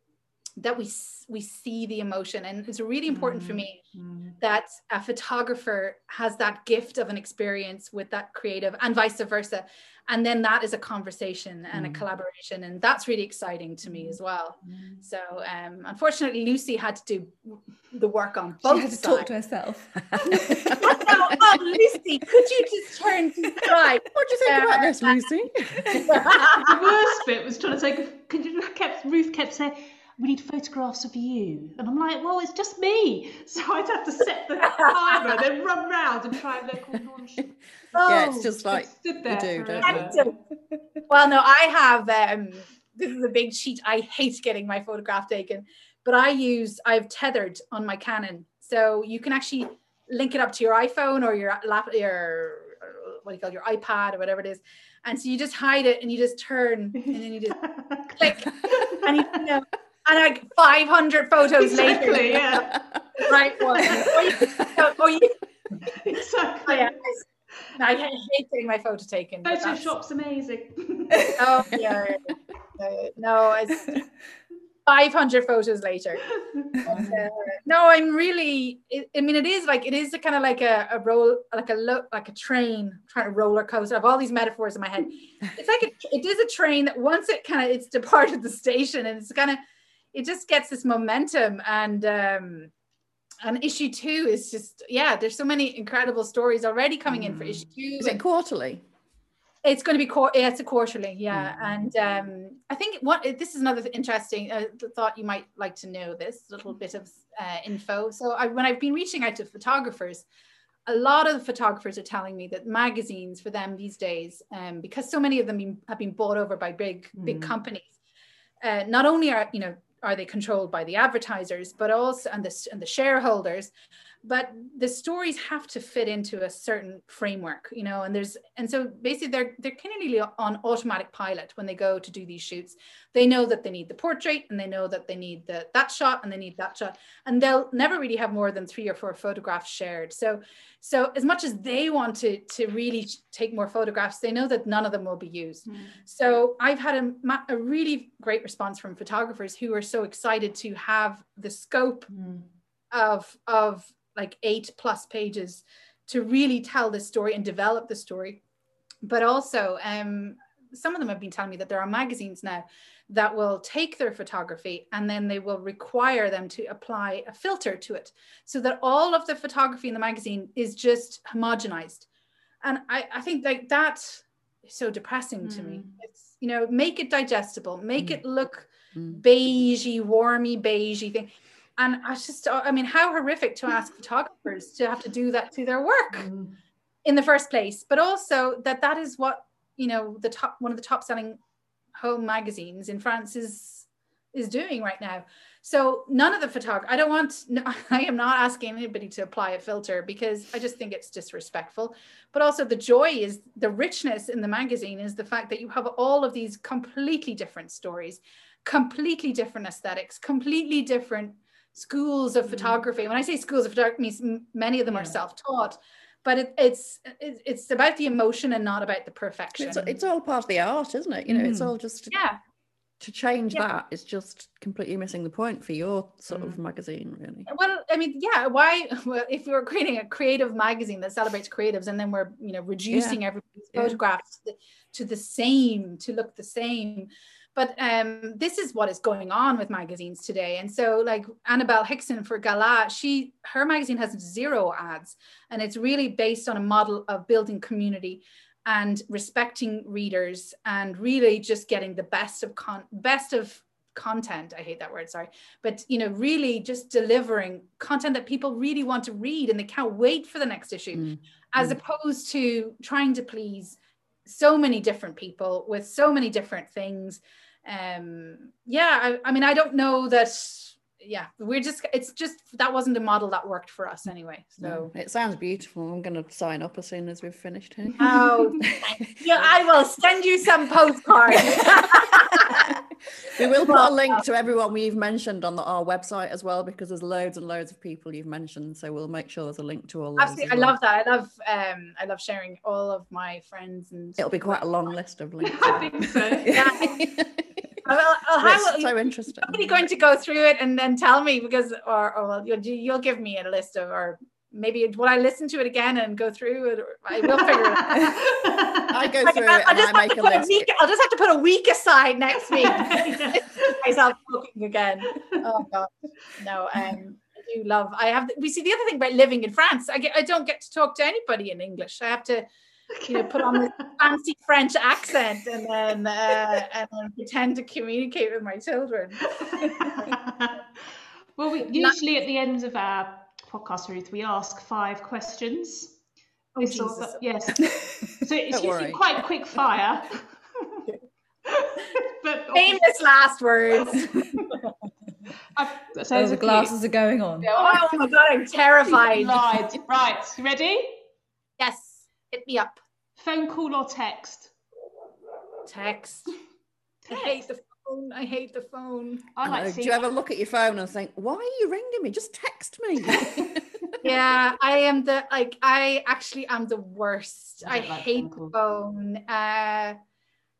B: that we we see the emotion and it's really important mm. for me mm. that a photographer has that gift of an experience with that creative and vice versa and then that is a conversation and mm. a collaboration and that's really exciting to me mm. as well mm. so um, unfortunately lucy had to do the work on both she had to
A: sides. talk to herself
B: oh, lucy could you just turn to the side
D: what do you think uh, about this lucy
C: the worst bit was trying to say could you kept ruth kept saying we need photographs of you. And I'm like, well, it's just me. So I'd have to set the timer, then run round and try and look all nonchalant.
D: Oh, yeah, it's just like stood there you do, don't you?
B: Well, no, I have. Um, this is a big sheet. I hate getting my photograph taken, but I use. I've tethered on my Canon, so you can actually link it up to your iPhone or your lap, your what do you call it, your iPad or whatever it is, and so you just hide it and you just turn and then you just click and you, you know and like 500 photos exactly, later,
C: yeah,
B: right one. Or you, or you, exactly. Oh, yeah. I hate getting my photo taken.
C: Photoshop's amazing.
B: oh yeah, no, it's 500 photos later. Uh, no, I'm really. It, I mean, it is like it is a kind of like a, a roll, like a look, like a train trying to roller coaster. I have all these metaphors in my head. It's like a, it is a train that once it kind of it's departed the station and it's kind of it just gets this momentum and um and issue two is just yeah there's so many incredible stories already coming in for issue two
D: is it quarterly
B: It's going to be yeah, it's a quarterly, yeah. Mm-hmm. And um, I think what this is another interesting uh, thought you might like to know. This little bit of uh, info. So I, when I've been reaching out to photographers, a lot of the photographers are telling me that magazines for them these days, um, because so many of them been, have been bought over by big big mm. companies, uh, not only are you know are they controlled by the advertisers, but also and the and the shareholders, but the stories have to fit into a certain framework you know and there's and so basically they're they're kind of on automatic pilot when they go to do these shoots they know that they need the portrait and they know that they need the that shot and they need that shot and they'll never really have more than three or four photographs shared so so as much as they want to to really take more photographs they know that none of them will be used mm. so i've had a, a really great response from photographers who are so excited to have the scope mm. of of like eight plus pages to really tell the story and develop the story. But also, um, some of them have been telling me that there are magazines now that will take their photography and then they will require them to apply a filter to it so that all of the photography in the magazine is just homogenized. And I, I think like that is so depressing mm. to me. Hmm. It's, you know, make it digestible, make mm. it look mm. beigey, warmy, beigey thing and I just, I mean, how horrific to ask photographers to have to do that to their work mm. in the first place, but also that that is what you know the top one of the top selling home magazines in France is is doing right now. So none of the photography, I don't want, no, I am not asking anybody to apply a filter because I just think it's disrespectful. But also the joy is the richness in the magazine is the fact that you have all of these completely different stories, completely different aesthetics, completely different schools of mm. photography. When I say schools of photography, means many of them yeah. are self-taught. But it, it's it's about the emotion and not about the perfection.
D: It's, it's all part of the art, isn't it? You know, mm. it's all just
B: yeah.
D: To change yeah. that is just completely missing the point for your sort mm. of magazine, really.
B: Well, I mean, yeah. Why? Well, if we were creating a creative magazine that celebrates creatives, and then we're you know reducing yeah. everybody's photographs to the, to the same to look the same, but um, this is what is going on with magazines today. And so, like Annabelle Hickson for Galah, she her magazine has zero ads, and it's really based on a model of building community and respecting readers and really just getting the best of con best of content i hate that word sorry but you know really just delivering content that people really want to read and they can't wait for the next issue mm. as mm. opposed to trying to please so many different people with so many different things. Um yeah I, I mean i don't know that yeah we're just it's just that wasn't a model that worked for us anyway so.
D: It sounds beautiful. I'm going to sign up as soon as we've finished here.
B: Oh yeah i will send you some postcards.
D: We will put a link to everyone we've mentioned on the, our website as well because there's loads and loads of people you've mentioned so we'll make sure there's a link to all
B: absolutely i well. love that i love um i love sharing all of my friends and
D: it'll be quite a long list of links.
C: I think so yeah
B: well, how,
D: so interesting.
B: Somebody going to go through it and then tell me because, or, or well, you'll, you'll give me a list of, or maybe will I listen to it again and go through it? Or I will figure it out.
D: I go through it and I make a list. A
B: week, I'll just have to put a week aside next week. myself cooking again. Oh God, no. Um, I do love. I have. We see the other thing about living in France. I get. I don't get to talk to anybody in English. I have to you know, put on this fancy French accent and then uh, and then pretend to communicate with my children.
C: well, we usually at the end of our podcast, Ruth, we ask five questions.
B: Oh, Jesus.
C: yes. So it's usually quite quick fire.
B: but famous last words.
A: so the glasses are going on.
B: Oh, my god, I'm terrified.
C: Right, right. You ready?
B: Yes. Hit me up.
C: Phone call or text?
B: Text. text. I hate the phone. I hate the phone.
D: I like Do you ever look at your phone and think, why are you ringing me? Just text me.
B: yeah, I am the like I actually am the worst. I, I like hate the phone. Uh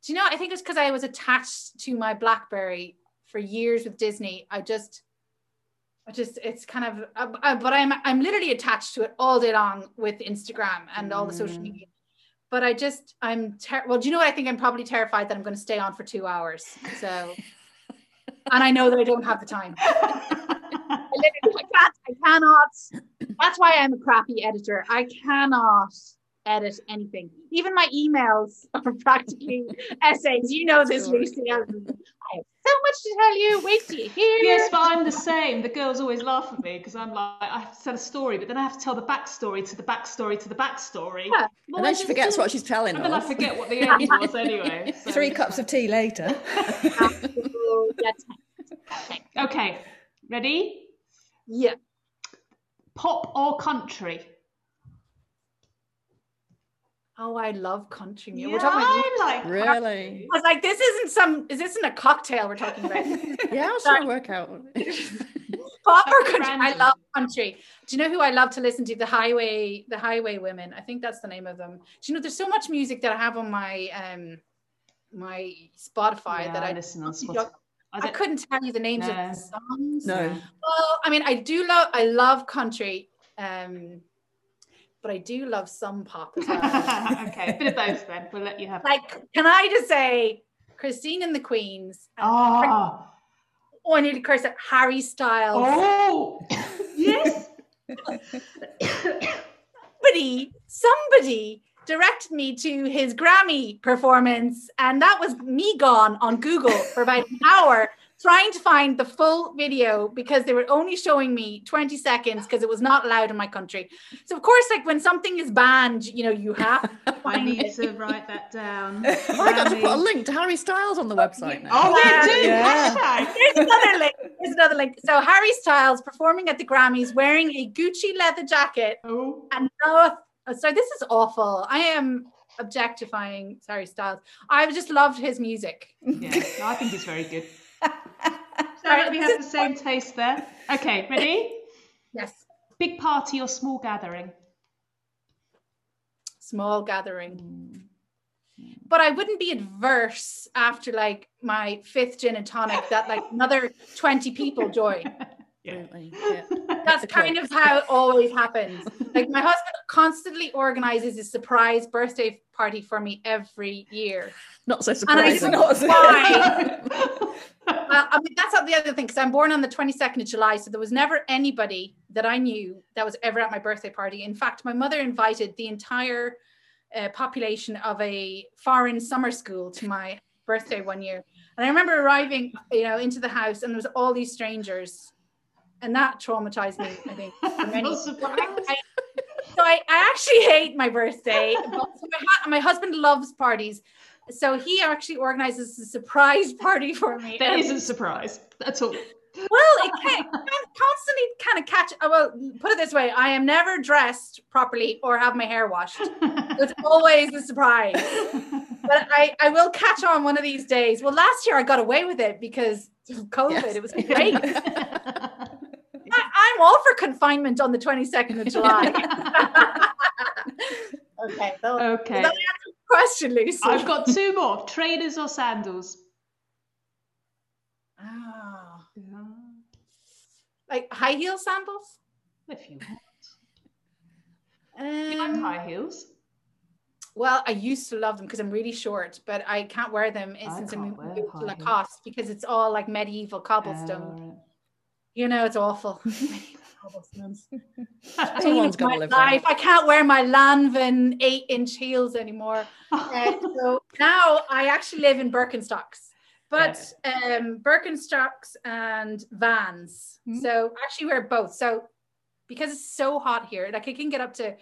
B: do you know I think it's because I was attached to my Blackberry for years with Disney. I just I just it's kind of uh, uh, but I'm I'm literally attached to it all day long with Instagram and all the social mm. media. But I just I'm ter- well. Do you know what I think? I'm probably terrified that I'm going to stay on for two hours. So, and I know that I don't have the time. I I can't. I cannot. That's why I'm a crappy editor. I cannot edit anything. Even my emails are practically essays. You know this, Lucy. I have so much to tell you. Wait till you hear.
C: Yes, but I'm the same. The girls always laugh at me because I'm like, I have to tell a story, but then I have to tell the backstory to the backstory to the backstory. Yeah.
D: Well, and then she forgets what she's telling
C: and us. And then I forget what the end was anyway.
A: So. Three cups of tea later.
C: okay, ready?
B: Yeah.
C: Pop or country?
B: Oh, I love country music.
C: Yeah, we're talking I like
D: really.
B: I was like, this isn't some. Is this in a cocktail we're talking about?
D: yeah, I was trying to work out.
B: Pop or country? I love country. Do you know who I love to listen to? The Highway, the Highway Women. I think that's the name of them. Do you know? There's so much music that I have on my um my Spotify
C: yeah,
B: that I,
C: I listen on Spotify.
B: I, couldn't tell you the names no. of the songs.
D: No.
B: Well, I mean, I do love. I love country. Um, but I do love some pop as well.
C: okay, a bit of both then. We'll let you have.
B: Like, can I just say, Christine and the Queens? And
C: oh.
B: oh, I nearly cursed it. Harry Styles.
C: Oh, yes.
B: somebody, somebody directed me to his Grammy performance, and that was me gone on Google for about an hour trying to find the full video because they were only showing me 20 seconds because it was not allowed in my country. So of course, like when something is banned, you know, you have
C: I need it. to write that down.
D: oh, I got to put a link to Harry Styles on the oh, website now.
C: Oh, yeah, do. Yeah.
B: Here's another link. Here's another link. So Harry Styles performing at the Grammys wearing a Gucci leather jacket.
C: Oh.
B: And no, oh, sorry, this is awful. I am objectifying Harry Styles. I just loved his music.
C: Yeah, no, I think he's very good. So we have the same taste there. Okay, ready?
B: Yes.
C: Big party or small gathering?
B: Small gathering. But I wouldn't be adverse after like my fifth gin and tonic that like another 20 people join.
C: Yeah.
B: yeah. That's kind of how it always happens. Like my husband constantly organizes a surprise birthday party for me every year.
D: Not so surprising.
B: And I don't know why. well, I mean, that's not the other thing because I'm born on the 22nd of July. So there was never anybody that I knew that was ever at my birthday party. In fact, my mother invited the entire uh, population of a foreign summer school to my birthday one year. And I remember arriving, you know, into the house and there was all these strangers. And that traumatized me, I think. I, so I, I, actually hate my birthday. But my, my husband loves parties. So he actually organizes a surprise party for me.
C: That is a surprise. That's all.
B: Well, it can, constantly kind of catch. Uh, well, put it this way: I am never dressed properly or have my hair washed. it's always a surprise. But I, I will catch on one of these days. Well, last year I got away with it because of COVID. Yes. It was great. I, all for confinement on the 22nd of July. okay.
C: okay
B: question, Lucy.
C: I've got two more trainers or sandals.
B: Oh. Yeah. Like high heel sandals?
C: If you want.
B: Um,
C: you like high heels?
B: Well, I used to love them because I'm really short, but I can't wear them since I moved to Lacoste because it's all like medieval cobblestone. Uh, you know, it's awful. Someone's to live life. I can't wear my Lanvin eight inch heels anymore. uh, so now I actually live in Birkenstocks, but yeah. um, Birkenstocks and Vans. Mm-hmm. So I actually wear both. So because it's so hot here, like it can get up to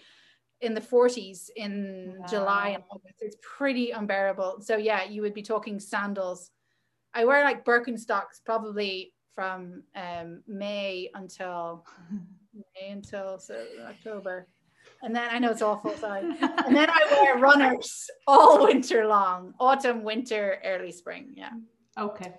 B: in the 40s in wow. July and August. It's pretty unbearable. So yeah, you would be talking sandals. I wear like Birkenstocks probably from um, May until May until so October. And then I know it's awful, sorry. and then I wear runners all winter long, autumn, winter, early spring. Yeah.
C: Okay.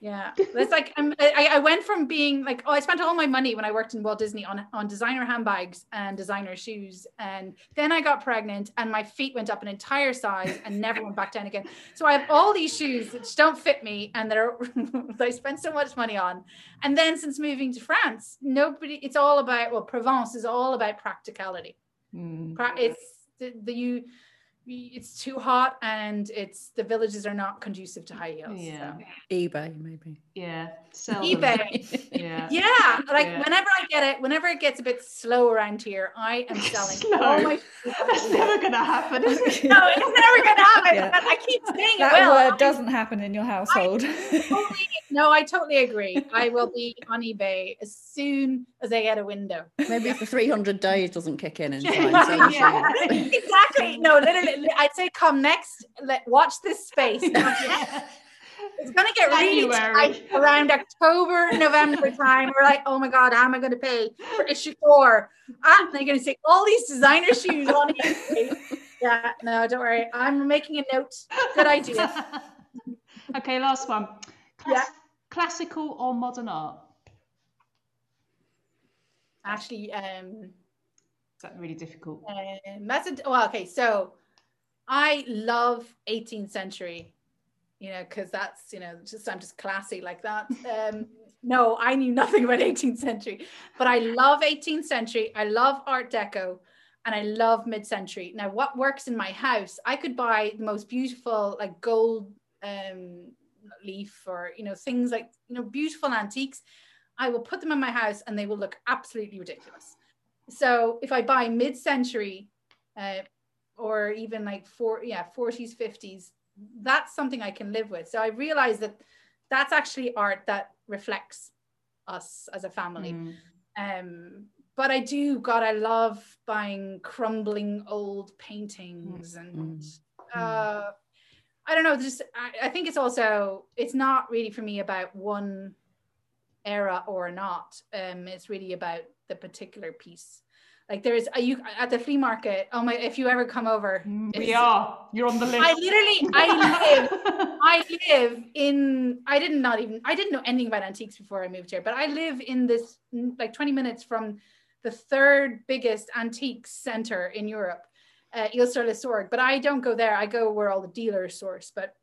B: Yeah, it's like I'm, I, I went from being like, oh, I spent all my money when I worked in Walt Disney on on designer handbags and designer shoes, and then I got pregnant and my feet went up an entire size and never went back down again. So I have all these shoes that don't fit me and that are I spent so much money on, and then since moving to France, nobody. It's all about well, Provence is all about practicality.
C: Mm.
B: It's the, the you it's too hot and it's the villages are not conducive to high heels.
C: Yeah.
B: So.
D: eBay maybe.
C: Yeah.
B: eBay. yeah. Yeah. Like yeah. whenever I get it, whenever it gets a bit slow around here, I am selling
C: slow. all my That's never gonna happen,
B: no, it's never gonna happen. Yeah. I keep saying
A: that
B: it will.
A: word doesn't happen in your household.
B: Totally, no, I totally agree. I will be on eBay as soon as I get a window.
D: Maybe if the 300 days doesn't kick in in time.
B: yeah. exactly. No, literally, I'd say come next. Let watch this space. It's gonna get really tight around October, November time. We're like, oh my god, how am I gonna pay for issue four? Ah, they're gonna see all these designer shoes on it. Yeah, no, don't worry. I'm making a note. Good idea.
C: okay, last one. Class- yeah. Classical or modern art?
B: Actually, um,
C: is that really difficult?
B: Uh, method. Well, okay, so I love 18th century you know, because that's, you know, just I'm just classy like that. Um, no, I knew nothing about 18th century, but I love 18th century. I love Art Deco and I love mid century. Now, what works in my house, I could buy the most beautiful, like gold um, leaf or, you know, things like, you know, beautiful antiques. I will put them in my house and they will look absolutely ridiculous. So if I buy mid century, uh, or even like four, yeah, 40s, 50s, that's something I can live with. So I realized that that's actually art that reflects us as a family. Mm. Um, but I do, God, I love buying crumbling old paintings mm. and mm. uh, I don't know, just I, I think it's also it's not really for me about one era or not. Um, it's really about the particular piece. Like there is, a, you at the flea market. Oh my! If you ever come over,
C: mm, we are. You're on the list.
B: I literally, I live, I live in. I didn't not even. I didn't know anything about antiques before I moved here, but I live in this like 20 minutes from the third biggest antique center in Europe, uh, Ilstor But I don't go there. I go where all the dealers source. But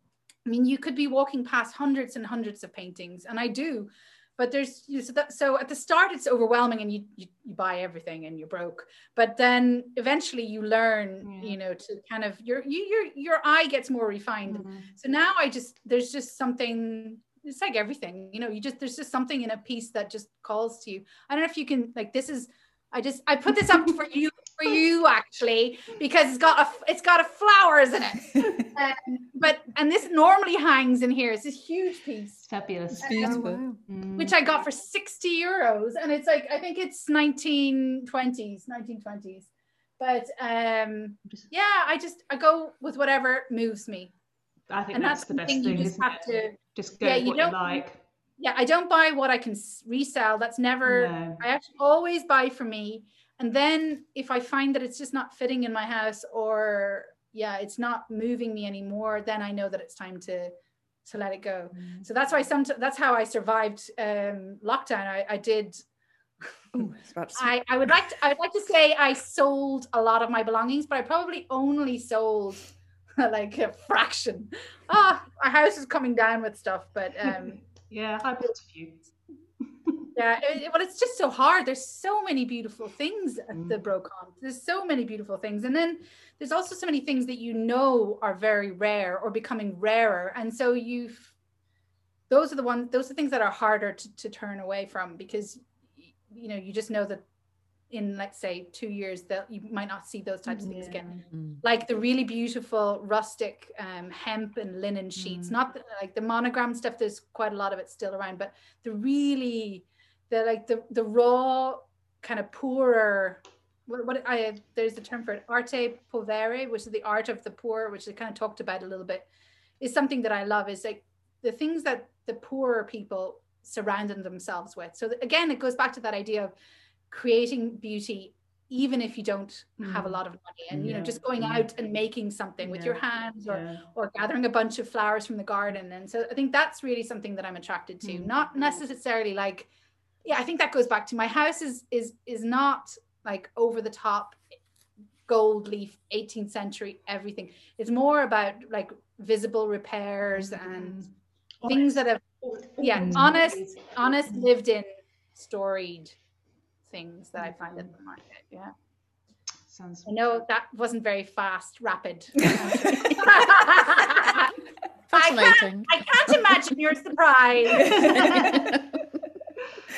B: I mean, you could be walking past hundreds and hundreds of paintings, and I do but there's you know, so, that, so at the start it's overwhelming and you, you, you buy everything and you're broke but then eventually you learn yeah. you know to kind of your you, your your eye gets more refined mm-hmm. so now i just there's just something it's like everything you know you just there's just something in a piece that just calls to you i don't know if you can like this is I just I put this up for you for you actually because it's got a it's got a flowers in it. um, but and this normally hangs in here. It's this huge piece.
C: Fabulous.
B: Um, mm. Which I got for 60 euros. And it's like I think it's 1920s, 1920s. But um yeah, I just I go with whatever moves me.
C: I think and that's, that's the best thing. You just have it? to just go yeah, you don't, you like
B: yeah, I don't buy what I can resell. That's never, no. I actually always buy for me. And then if I find that it's just not fitting in my house or yeah, it's not moving me anymore, then I know that it's time to to let it go. Mm. So that's why some that's how I survived um, lockdown. I, I did. Ooh, I, I would like to I would like to say I sold a lot of my belongings, but I probably only sold like a fraction. Ah, oh, our house is coming down with stuff, but um,
C: yeah, I built a few.
B: Yeah, it, well, it's just so hard. There's so many beautiful things at mm. the Brocante. There's so many beautiful things, and then there's also so many things that you know are very rare or becoming rarer, and so you've those are the ones those are the things that are harder to, to turn away from because you know you just know that in let's say two years that you might not see those types of things again mm. like the really beautiful rustic um, hemp and linen sheets mm. not the, like the monogram stuff there's quite a lot of it still around but the really the like the the raw kind of poorer what, what I there's the term for it arte povera which is the art of the poor which I kind of talked about a little bit is something that I love is like the things that the poorer people surrounded themselves with so again it goes back to that idea of creating beauty even if you don't have a mm. lot of money and yeah. you know just going mm. out and making something with your hands or yeah. or gathering a bunch of flowers from the garden and so i think that's really something that i'm attracted to mm. not necessarily like yeah i think that goes back to my house is is is not like over the top gold leaf 18th century everything it's more about like visible repairs and mm. things that have yeah mm. honest honest lived in storied things that I find in the market. Yeah.
C: Sounds.
B: I know that wasn't very fast, rapid.
D: fascinating.
B: I can't, I can't imagine your surprise.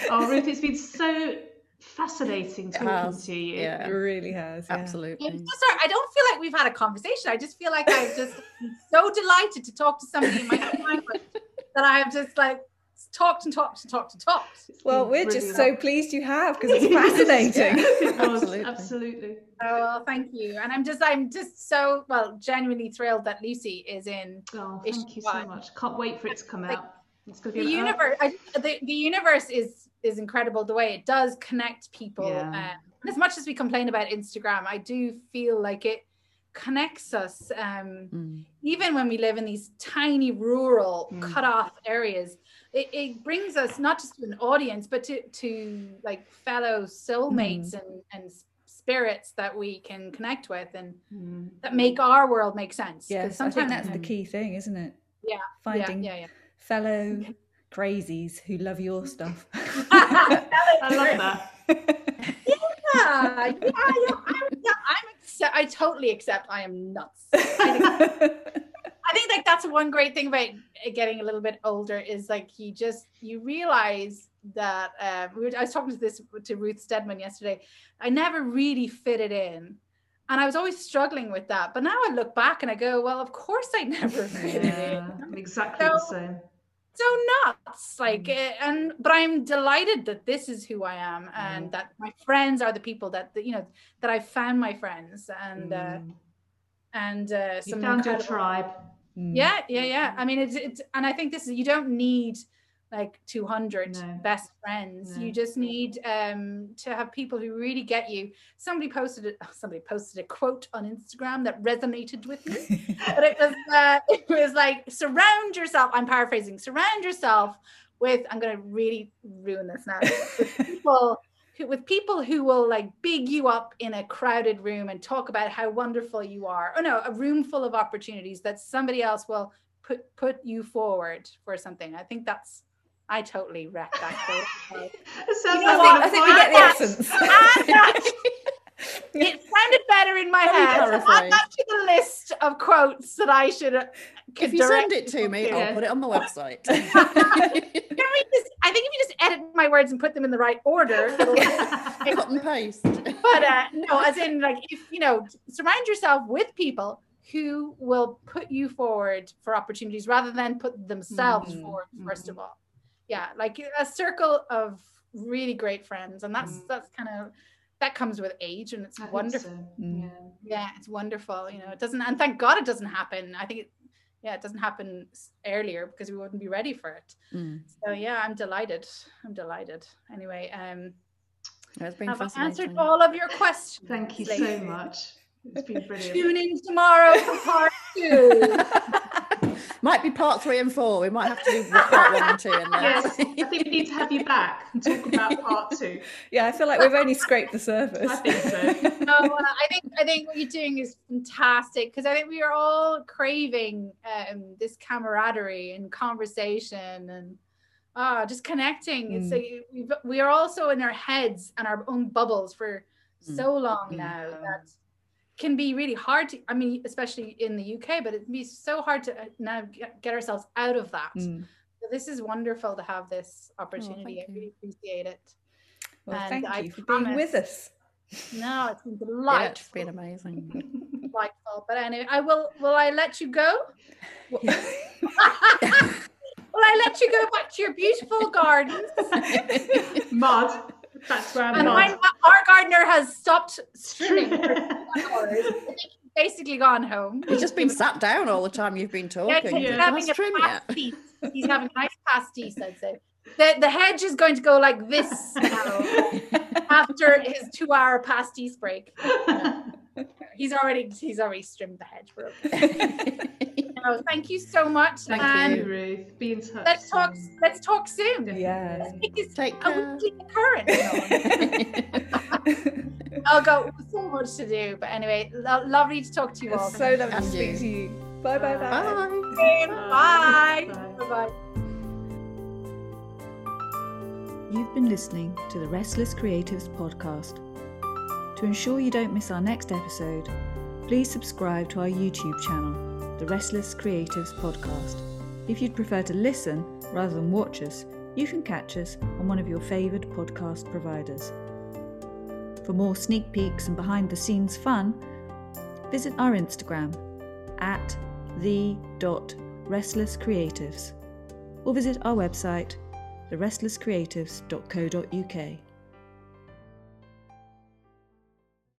C: oh, Ruth, it's been so fascinating talking has, to you.
A: Yeah, it really has.
D: Yeah. Absolutely. I'm
B: sorry, I don't feel like we've had a conversation. I just feel like I'm just so delighted to talk to somebody in my language that I have just like talked and talked and talked and talked.
A: Well, we're really just so pleased you have because it's fascinating.
C: it was, absolutely. absolutely.
B: Oh, thank you. And I'm just, I'm just so well, genuinely thrilled that Lucy is in.
C: Oh, thank you so much. Can't wait for it to come like, out. It's
B: gonna be the universe. I, the, the universe is is incredible. The way it does connect people. Yeah. Um, as much as we complain about Instagram, I do feel like it connects us. Um, mm. Even when we live in these tiny rural mm. cut off areas, it, it, brings us not just to an audience, but to, to like fellow soulmates mm. and, and spirits that we can connect with and mm. that make our world make sense.
A: Yeah, sometimes that's the key thing, isn't it?
B: Yeah,
A: finding
B: yeah, yeah, yeah.
A: fellow crazies who love your stuff.
C: I love that.
B: yeah, yeah, yeah, I'm, yeah, I'm accept, I totally accept I am nuts. I think, I think like that's one great thing about getting a little bit older is like you just you realize that um, we were, I was talking to this to Ruth Steadman yesterday. I never really fitted in. And I was always struggling with that. But now I look back and I go, well, of course I never fitted yeah,
C: in. Exactly so, the same
B: so nuts like mm. and but i'm delighted that this is who i am and mm. that my friends are the people that you know that i found my friends and uh, mm. uh and uh
C: you found your tribe
B: yeah yeah yeah i mean it's it's and i think this is you don't need like 200 no. best friends. No. you just need um to have people who really get you. Somebody posted it somebody posted a quote on instagram that resonated with me. But it was uh, it was like surround yourself i'm paraphrasing surround yourself with i'm going to really ruin this now with people who, with people who will like big you up in a crowded room and talk about how wonderful you are. Oh no a room full of opportunities that somebody else will put put you forward for something. I think that's I totally wrecked that quote.
C: you know?
A: I think we get the essence.
B: it sounded better in my head. Add that to the list of quotes that I should. Uh,
D: if you send it to me, I'll put it on the website.
B: Can we just? I think if you just edit my words and put them in the right order,
D: cut and paste.
B: But uh, no, as in like if you know, surround yourself with people who will put you forward for opportunities rather than put themselves mm-hmm. forward 1st mm-hmm. of all yeah like a circle of really great friends and that's mm. that's kind of that comes with age and it's I wonderful so.
C: Mm. yeah
B: yeah it's wonderful you know it doesn't and thank god it doesn't happen i think it yeah it doesn't happen earlier because we wouldn't be ready for it mm. so yeah i'm delighted i'm delighted anyway um
D: it's been
B: I've answered all of your questions
C: thank you so much it's been brilliant
B: tune in tomorrow for part two
D: might be part three and four. We might have to do part one and two in there.
C: Yes, I think we need to have you back and talk about part two.
A: Yeah, I feel like we've only scraped the surface. I
C: think so.
B: no, I think I think what you're doing is fantastic because I think we are all craving um, this camaraderie and conversation and ah, just connecting. Mm. It's like we are also in our heads and our own bubbles for mm. so long mm. now that can be really hard to i mean especially in the uk but it can be so hard to uh, now get ourselves out of that. Mm. so this is wonderful to have this oh, opportunity. Oh, i really appreciate it.
A: Well and thank I you for promise, being with us.
B: No it's been delightful yeah,
D: it's been amazing.
B: Delightful. But anyway i will will i let you go? Will i let you go back to your beautiful gardens?
C: Mud that's where I'm
B: and our gardener has stopped streaming basically gone home.
D: He's just been sat down all the time you've been talking.
B: Yeah, he's yeah. having a pastis. He's having a nice pastis, I'd say. The, the hedge is going to go like this now after his two hour pastis break. he's already he's already trimmed the hedge. We're okay. thank you so much.
C: Thank and you, Ruth. Be in touch.
B: Let's talk. Let's talk soon.
A: Yeah.
B: Let's make this Take a weekly occurrence. I'll go so much to do, but anyway, lo- lovely to talk to you all.
A: So lovely to speak to you. Bye bye bye.
B: Bye. Bye. Bye. Bye.
A: You've been listening to the Restless Creatives podcast. To ensure you don't miss our next episode, please subscribe to our YouTube channel, the Restless Creatives Podcast. If you'd prefer to listen rather than watch us, you can catch us on one of your favoured podcast providers. For more sneak peeks and behind the scenes fun, visit our Instagram at the.restlesscreatives or visit our website, therestlesscreatives.co.uk.